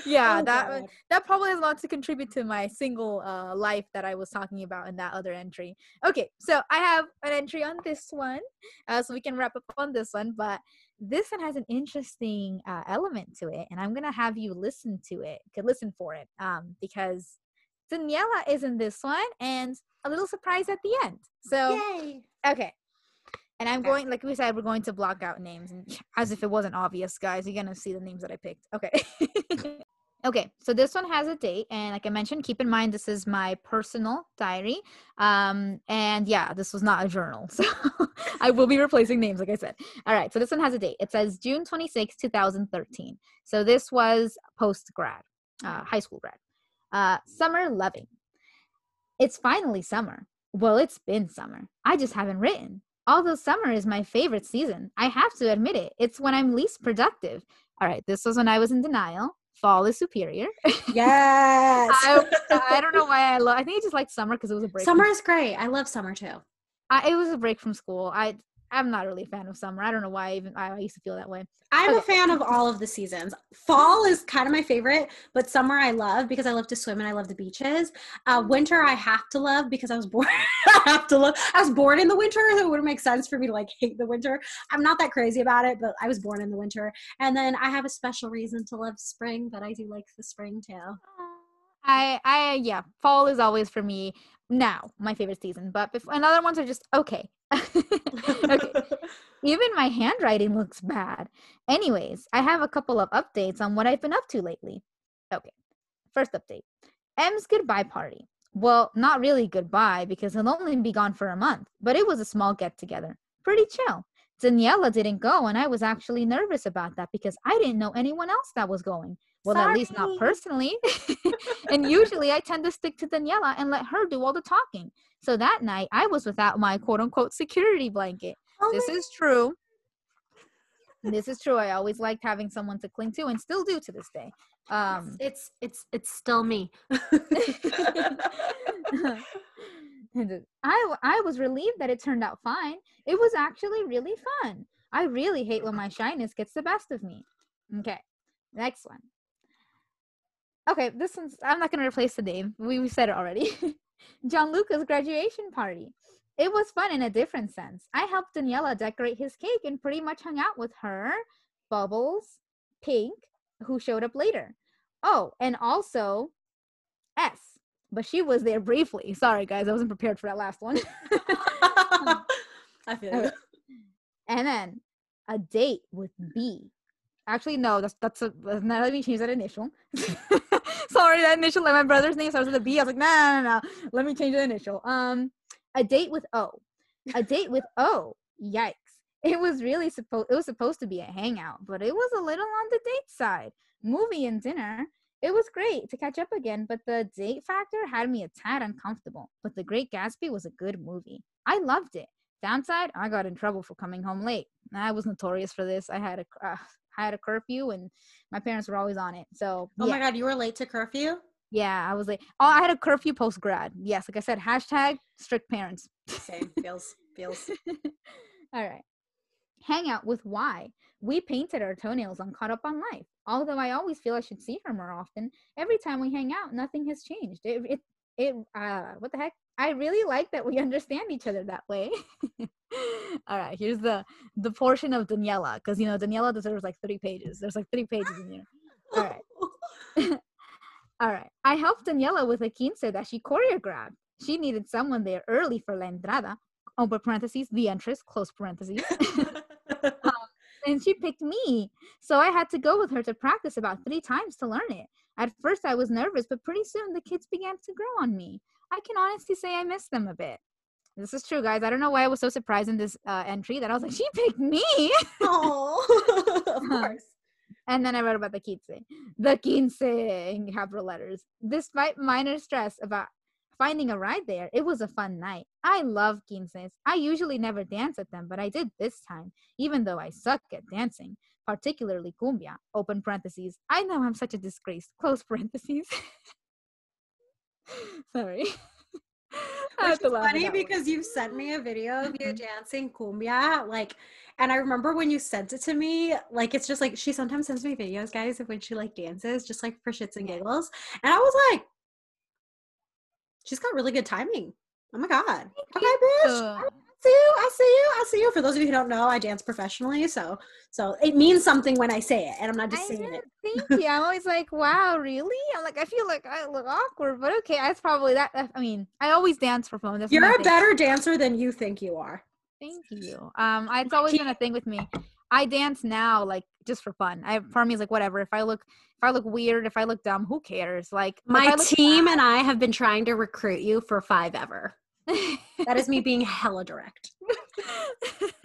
yeah, Oh, that God. that probably has a lot to contribute to my single uh, life that I was talking about in that other entry. Okay, so I have an entry on this one, uh, so we can wrap up on this one. But this one has an interesting uh, element to it, and I'm gonna have you listen to it, could listen for it, um, because Daniela is in this one, and a little surprise at the end. So Yay! okay. And I'm Okay. going, like we said, we're going to block out names, and as if it wasn't obvious, guys. You're gonna see the names that I picked. Okay. okay. So this one has a date, and like I mentioned, keep in mind this is my personal diary. Um, and yeah, this was not a journal, so I will be replacing names, like I said. All right. So this one has a date. It says June 26, 2013. So this was post grad, uh, high school grad. Uh, summer loving. It's finally summer. Well, it's been summer. I just haven't written. Although summer is my favorite season, I have to admit it. It's when I'm least productive. All right, this was when I was in denial. Fall is superior. Yes. I, I don't know why I love. I think I just liked summer because it was a break. from Summer is great. I love summer too. I, it was a break from school. I I'm not really a fan of summer. I don't know why I even I used to feel that way. I'm a fan of all of the seasons. Fall is kind of my favorite, but summer I love because I love to swim and I love the beaches. Uh, winter I have to love because I was born. I have to love. I was born in the winter, so it wouldn't make sense for me to like hate the winter. I'm not that crazy about it, but I was born in the winter, and then I have a special reason to love spring. But I do like the spring too. I I yeah, fall is always for me now my favorite season. But bef- and other ones are just okay. okay. Even my handwriting looks bad. Anyways, I have a couple of updates on what I've been up to lately. Okay. First update. M's goodbye party. Well, not really goodbye because he'll only be gone for a month, but it was a small get together. pretty chill. Daniela didn't go, and I was actually nervous about that because I didn't know anyone else that was going. Well, at least not personally. and usually I tend to stick to Daniela and let her do all the talking. So that night I was without my quote unquote security blanket. Oh This is true. This is true. I always liked having someone to cling to and still do to this day. Um it's it's it's still me. I, it- I w- I was relieved that it turned out fine. It was actually really fun. I really hate when my shyness gets the best of me. Okay, next one. Okay, this one's I'm not gonna replace the name. We we said it already. John Luca's graduation party. It was fun in a different sense. I helped Daniela decorate his cake and pretty much hung out with her, Bubbles, Pink, who showed up later. Oh, and also S, but she was there briefly. Sorry, guys, I wasn't prepared for that last one. I feel it. and then a date with B. Actually, no, that's that's a now let me change that initial. Sorry, that initial like my brother's name starts with a B. I was like, no, no, no, no. Let me change the initial. Um, a date with O. A date with O. Yikes. It was really supposed it was supposed to be a hangout, but it was a little on the date side. Movie and dinner. It was great to catch up again, but the date factor had me a tad uncomfortable. But The Great Gatsby was a good movie. I loved it. Downside, I got in trouble for coming home late. I was notorious for this. I had a uh, I had a curfew, and my parents were always on it. So Oh yeah, my god, you were late to curfew? yeah, I was like, oh, I had a curfew post grad. Yes, like I said, hashtag strict parents. Same. feels feels. All right. Hang out with Y. We painted our toenails on Caught Up on Life. Although I always feel I should see her more often, every time we hang out, nothing has changed. It, it, it uh, what the heck? I really like that we understand each other that way. All right, here's the the portion of Daniela, because you know Daniela deserves like three pages. There's like three pages in here. All right. All right. I helped Daniela with a quince that she choreographed. She needed someone there early for la entrada, oh, open parentheses, the entrance, close parentheses. Um, and she picked me. So I had to go with her to practice about three times to learn it. At first, I was nervous, but pretty soon the kids began to grow on me. I can honestly say I missed them a bit. This is true, guys. I don't know why I was so surprised in this uh, entry that I was like, she picked me. oh, of course. And then I wrote about the quince. The quince in capital letters. Despite minor stress about finding a ride there, it was a fun night. I love quinces. I usually never dance at them, but I did this time, even though I suck at dancing, particularly cumbia. Open parentheses. I know I'm such a disgrace. Close parentheses. Sorry. Which is funny one. because you sent me a video of you Mhm. dancing cumbia, like, and I remember when you sent it to me, like, it's just like she sometimes sends me videos, guys, of when she like dances, just like for shits and giggles, and I was like, she's got really good timing. Oh my god! Okay, bitch, Uh, I see you. I see you. I see you. For those of you who don't know, I dance professionally, so so it means something when I say it, and I'm not just I saying it. Thank you. I'm always like, wow, really? I'm like, I feel like I look awkward, but okay. That's probably that. I mean, I always dance for fun. That's You're a thing. better dancer than you think you are. Thank you. Um, it's always been a thing with me. I dance now, like just for fun. I part of me is like, whatever. If I look, if I look weird, if I look dumb, who cares? Like My team and I have been trying to recruit you for five ever. That is me being hella direct.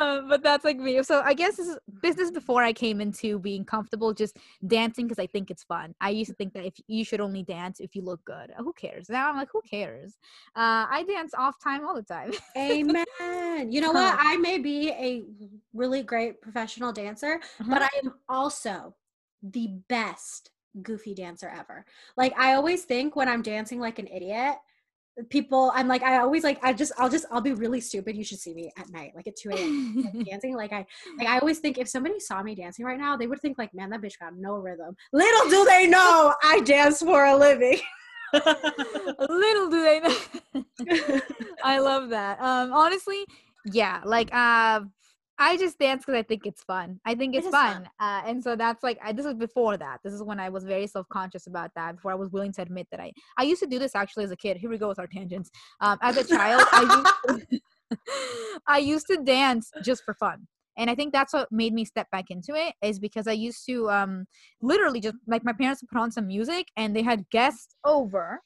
um, but that's like me. So I guess this is business before I came into being comfortable just dancing because I think it's fun. I used to think that if you should only dance if you look good. Who cares? Now I'm like, who cares? Uh, I dance off time all the time. Amen. You know what? I may be a really great professional dancer, but I am also the best goofy dancer ever. Like I always think when I'm dancing like an idiot, people I'm like I always like I just I'll just I'll be really stupid. You should see me at night, like at 2 a.m. dancing. Like I like I always think if somebody saw me dancing right now, they would think like, man, that bitch got no rhythm. Little do they know I dance for a living. Little do they know. I love that. Um, honestly, yeah, like uh, I just dance because I think it's fun. I think it's is fun, fun. Uh, and so that's like I, this is before that. This is when I was very self conscious about that. Before I was willing to admit that I I used to do this actually as a kid. Here we go with our tangents. Um, as a child, I used to, I used to dance just for fun. And I think that's what made me step back into it is because I used to um literally just like my parents would put on some music and they had guests over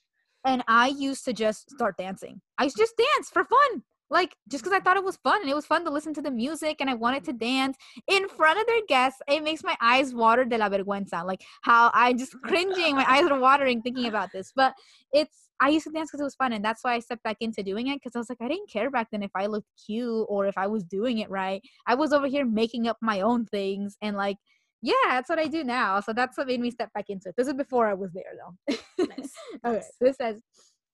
and I used to just start dancing. I used to just dance for fun. Like just because I thought it was fun and it was fun to listen to the music and I wanted to dance in front of their guests. It makes my eyes water de la vergüenza, like how I am just cringing, my eyes are watering thinking about this. But it's I used to dance because it was fun, and that's why I stepped back into doing it because I was like I didn't care back then if I looked cute or if I was doing it right. I was over here making up my own things and like. Yeah, that's what I do now. So that's what made me step back into it. This is before I was there, though. Nice. Okay, Nice. this says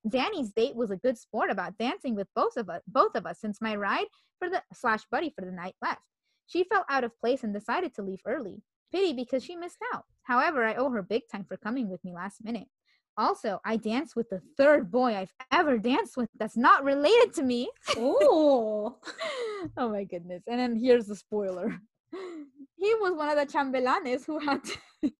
Danny's date was a good sport about dancing with both of us, both of us since my ride for the slash buddy for the night left. She felt out of place and decided to leave early. Pity because she missed out. However, I owe her big time for coming with me last minute. Also, I danced with the third boy I've ever danced with that's not related to me. Oh. oh my goodness. And then here's the spoiler. He was one of the chambelanes who had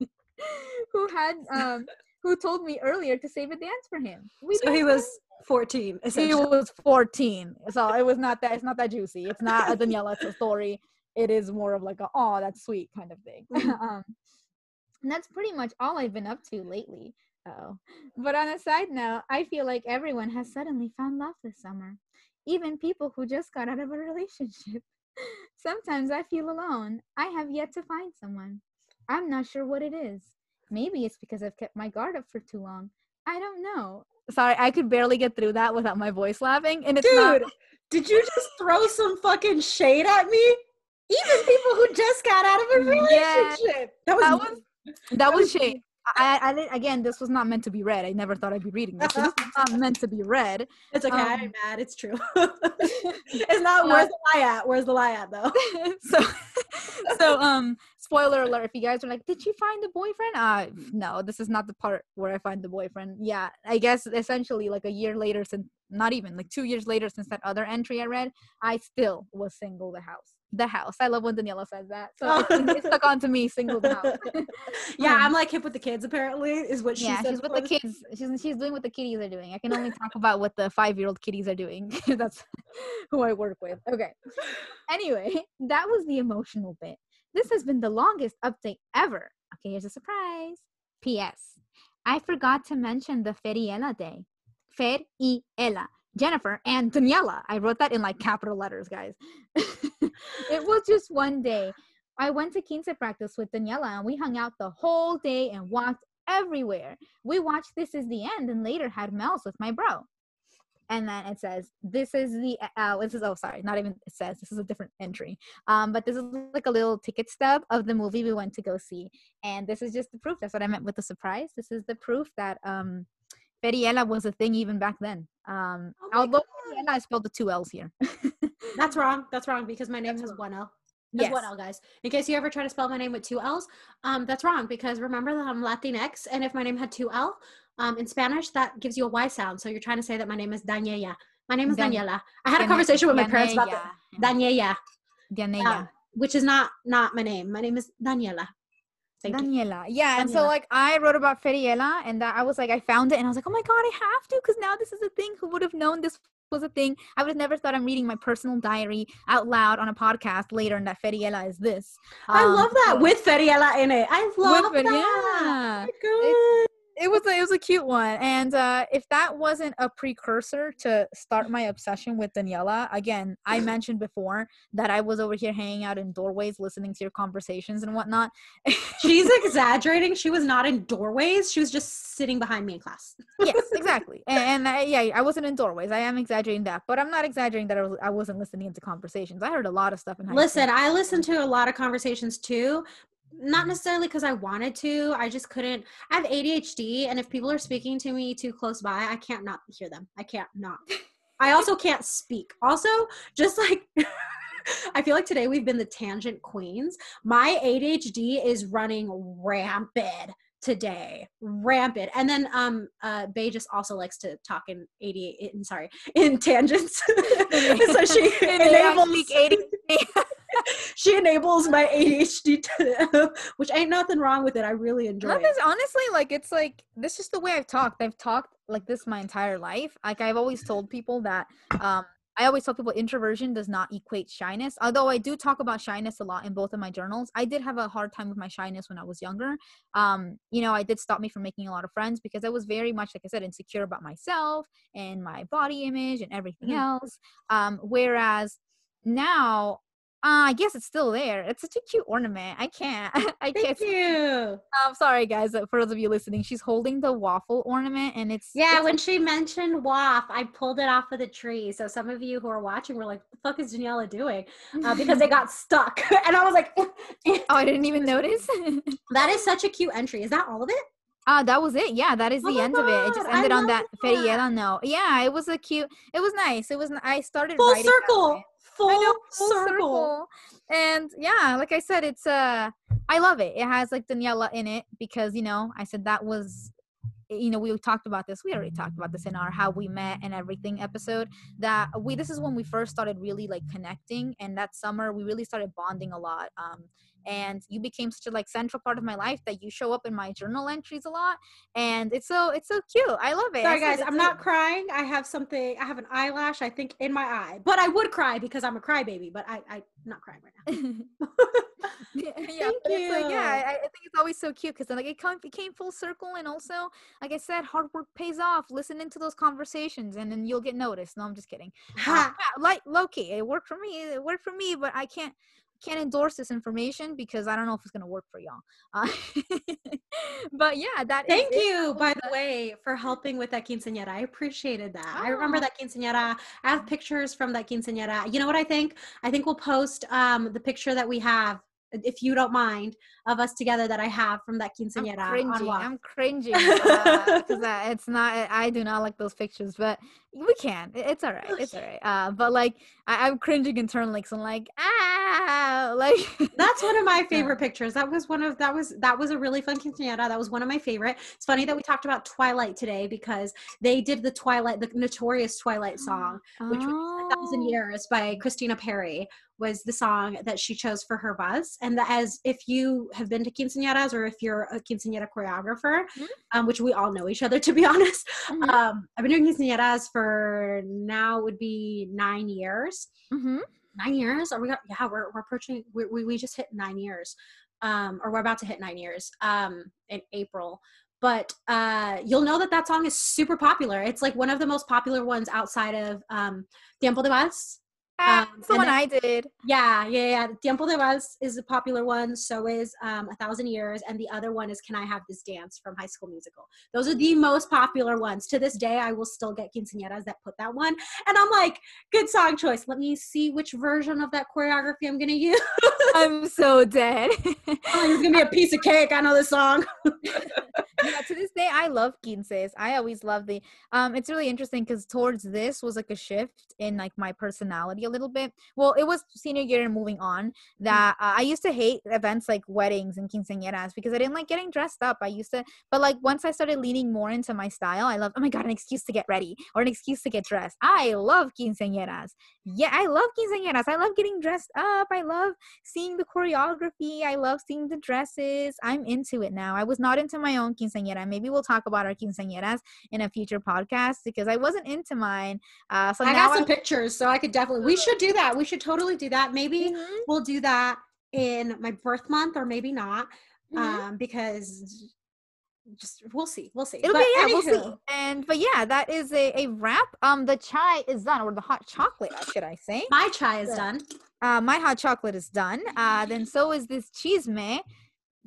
who had um who told me earlier to save a dance for him. We So he was 14, he was 14 so it was not that it's not that juicy. It's not a daniela story. It is more of like a oh that's sweet kind of thing. Mhm. um and that's pretty much all i've been up to lately oh but on a side note i feel like everyone has suddenly found love this summer. Even people who just got out of a relationship. Sometimes i feel alone. I have yet to find someone. I'm not sure what it is maybe it's because i've kept my guard up for too long i don't know sorry i could barely get through that without my voice laughing and it's not Dude, did you just throw some fucking shade at me? Even people who just got out of a Yeah. relationship. that was, that was that was was shade. I, I didn't, again, this was not meant to be read. I never thought I'd be reading this. So this was not meant to be read. it's okay. Um, ain't mad. It's true. it's not. Where's the lie at? Where's the lie at though? so, so, um, spoiler alert: if you guys are like, "Did you find the boyfriend?" Uh, no, this is not the part where I find the boyfriend. Yeah, I guess essentially like a year later, since not even like two years later since that other entry I read, I still was single. The house, the house. I love when Daniela says that. So it, it stuck on to me. Single the house. yeah, Um, I'm like hip with the kids. Apparently, is what she yeah, she's with the kids. She's she's doing what the kitties are doing. I can only talk about what the five year old kitties are doing. That's who I work with. Okay. Anyway, that was the emotional bit. This has been the longest update ever. Okay, here's a surprise. P.S. I forgot to mention the Feriela Day. Feriela. Jennifer and Daniela. I wrote that in like capital letters, guys. it was just one day. I went to Quince practice with Daniela and we hung out the whole day and walked everywhere. We watched This Is the End and later had Mel's with my bro. And then it says, This is the, uh, this is, oh, sorry, not even it says, this is a different entry. Um, but this is like a little ticket stub of the movie we went to go see. And this is just the proof. That's what I meant with the surprise. This is the proof that um, Feriela was a thing even back then. Um, Oh although God. I spelled the two L's here. That's wrong. That's wrong because my name That's has wrong. one L. Has yes. one L, guys. In case you ever try to spell my name with two L's, um, that's wrong because remember that I'm Latinx, and if my name had two L, um, in Spanish that gives you a Y sound. So you're trying to say that my name is Daniela. My name is Dan- Daniela. I had a conversation with my parents about that. Daniela, Danella. uh, which is not not my name. My name is Daniela. Thank you. Daniela. Yeah, and so like I wrote about Feriela and that I was like I found it and I was like, "Oh my god, I have to cuz now this is a thing. Who would have known this was a thing? I would have never thought I'm reading my personal diary out loud on a podcast later and that Feriela is this. I Um, love that so- with Feriela in it. I love With that. Feriela. Oh my God. It was a, it was a cute one and uh if that wasn't a precursor to start my obsession with daniela again i mentioned before that i was over here hanging out in doorways listening to your conversations and whatnot She's exaggerating. She was not in doorways. She was just sitting behind me in class. yes exactly and, and I, yeah i wasn't in doorways i am exaggerating that but i'm not exaggerating that I, was, I wasn't listening into conversations i heard a lot of stuff in high Listen, school. I listened to a lot of conversations too. Not necessarily because I wanted to. I just couldn't. I have ADHD, and if people are speaking to me too close by, I can't not hear them. I can't not. I also can't speak. Also, just like I feel like today we've been the tangent queens. My ADHD is running rampant today rampant and then um uh bay just also likes to talk in 88 in sorry in tangents so she And they have enables ADHD. she enables my ADHD to, which ain't nothing wrong with it. I really enjoy Not it. this, honestly, like it's like this is the way I've talked. I've talked like this my entire life. Like I've always told people that um I always tell people introversion does not equate shyness. Although I do talk about shyness a lot in both of my journals. I did have a hard time with my shyness when I was younger. Um, you know, I did stop me from making a lot of friends because I was very much, like I said, insecure about myself and my body image and everything Mhm. else. Um, whereas now, uh, I guess it's still there. It's such a cute ornament. I can't. I can't. Thank you. I'm sorry, guys. uh, For those of you listening, she's holding the waffle ornament, and it's Yeah, it's when she mentioned waff, I pulled it off of the tree. So some of you who are watching were like, "What the fuck is Daniela doing?" Uh, because it got stuck, and I was like, oh, I didn't even notice. "That is such a cute entry." Is that all of it? Ah, that was it. Yeah, that is Oh the end of it. It just ended on that that. Feriela note. Yeah, it was a cute. It was nice. It was. I started Full circle. Full, know, full circle. And yeah, like I said, it's uh, I love it. It has like Daniela in it because you know I said that was. You know, we talked about this. We already talked about this in our how we met and everything episode. That we this is when we first started really like connecting, and that summer we really started bonding a lot. Um, Mm-hmm. and you became such a like central part of my life that you show up in my journal entries a lot and it's so it's so cute i love it sorry guys i'm not crying. I have something. I have an eyelash, I think, in my eye. But I would cry because I'm a crybaby. But I, I'm not crying right now. yeah, yeah, Thank it's like, yeah. I, I think it's always so cute because like it come, it came full circle, and also, like I said, hard work pays off. Listen into those conversations, and then you'll get noticed. No, I'm just kidding. Ha. Um, yeah, like Loki, it worked for me. It worked for me, but I can't can't endorse this information because I don't know if it's gonna work for y'all. Uh, but yeah, that. Thank you, by the way, for helping with that quinceañera. I appreciated that. I remember Oh. that quinceañera. I have pictures from that quinceañera. You know what I think? I think we'll post um, the picture that we have, if you don't mind, of us together that I have from that I'm quinceañera. on cringing. I'm cringing because uh, it's not. I do not like those pictures, but we can. It's all right. It's all right. Uh, but like, I, I'm cringing internally because I'm like, ah, like. That's one of my Yeah. favorite pictures. That was one of that was that was a really fun quinceañera. That was one of my favorite. It's funny that we talked about Twilight today because they did the Twilight, the notorious Twilight song, which was A Thousand Oh. Years by Christina Perri was the song that she chose for her buzz. And that as if you have been to quinceañeras or if you're a quinceañera choreographer, Mhm. um, which we all know each other to be honest. Mhm. Um, I've been doing quinceañeras for now would be nine years Mhm. nine years are we got yeah we're, we're approaching we, we, we just hit nine years um or we're about to hit nine years um in april but uh you'll know that that song is super popular it's like one of the most popular ones outside of um tiempo de vals Ah, Um, that's the one then- I did. yeah yeah yeah tiempo de vals is a popular one so is um a thousand years and the other one is can i have this dance from high school musical those are the most popular ones to this day i will still get quinceañeras that put that one and i'm like good song choice let me see which version of that choreography i'm gonna use I'm so dead. Oh, it's gonna be a piece of cake. I know this song. yeah, to this day, I love quinces. I always love the. Um, it's really interesting because towards this was like a shift in like my personality a little bit. Well, it was senior year and moving on that uh, I used to hate events like weddings and quinceañeras because I didn't like getting dressed up. I used to, but like once I started leaning more into my style, I love. Oh my god, an excuse to get ready or an excuse to get dressed. I love quinceañeras. Yeah, I love quinceañeras. I love getting dressed up. I love seeing the choreography. I love seeing the dresses. I'm into it now. I was not into my own quinceañera. Maybe we'll talk about our quinceañeras in a future podcast because I wasn't into mine. Uh, so I got some I- pictures, so I could definitely. We should do that. We should totally do that. Maybe Mhm, we'll do that in my birth month, or maybe not, mhm. um, because just we'll see. We'll see. It'll But be yeah, we'll see. And but yeah, that is a, a wrap. Um, the chai is done, or the hot chocolate, should I say? My chai is done. Uh, my hot chocolate is done. Uh, then so is this cheese man.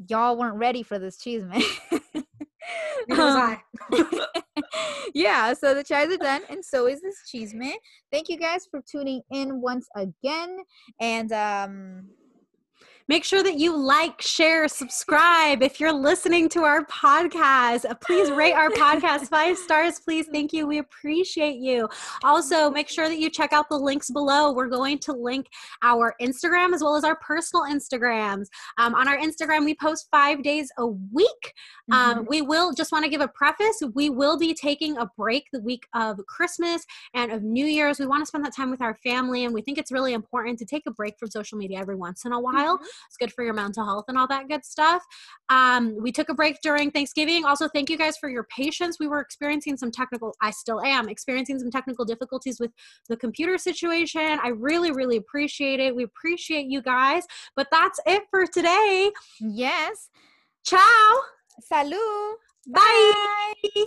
Y'all weren't ready for this cheese man. Um, yeah, so the chais are done, and so is this cheese man. Thank you guys for tuning in once again. And um Make sure that you like, share, subscribe. If you're listening to our podcast, uh, please rate our podcast five stars, please. Thank you. We appreciate you. Also, make sure that you check out the links below. We're going to link our Instagram as well as our personal Instagrams. Um, on our Instagram, we post five days a week. Um, we will just want to give a preface. We will be taking a break the week of Christmas and of New Year's. We want to spend that time with our family, and we think it's really important to take a break from social media every once in a while. It's good for your mental health and all that good stuff. Um, we took a break during Thanksgiving. Also, thank you guys for your patience. We were experiencing some technical, I still am experiencing some technical difficulties with the computer situation. I really, really appreciate it. We appreciate you guys. But that's it for today. Yes. Ciao. Salud. Bye. Bye.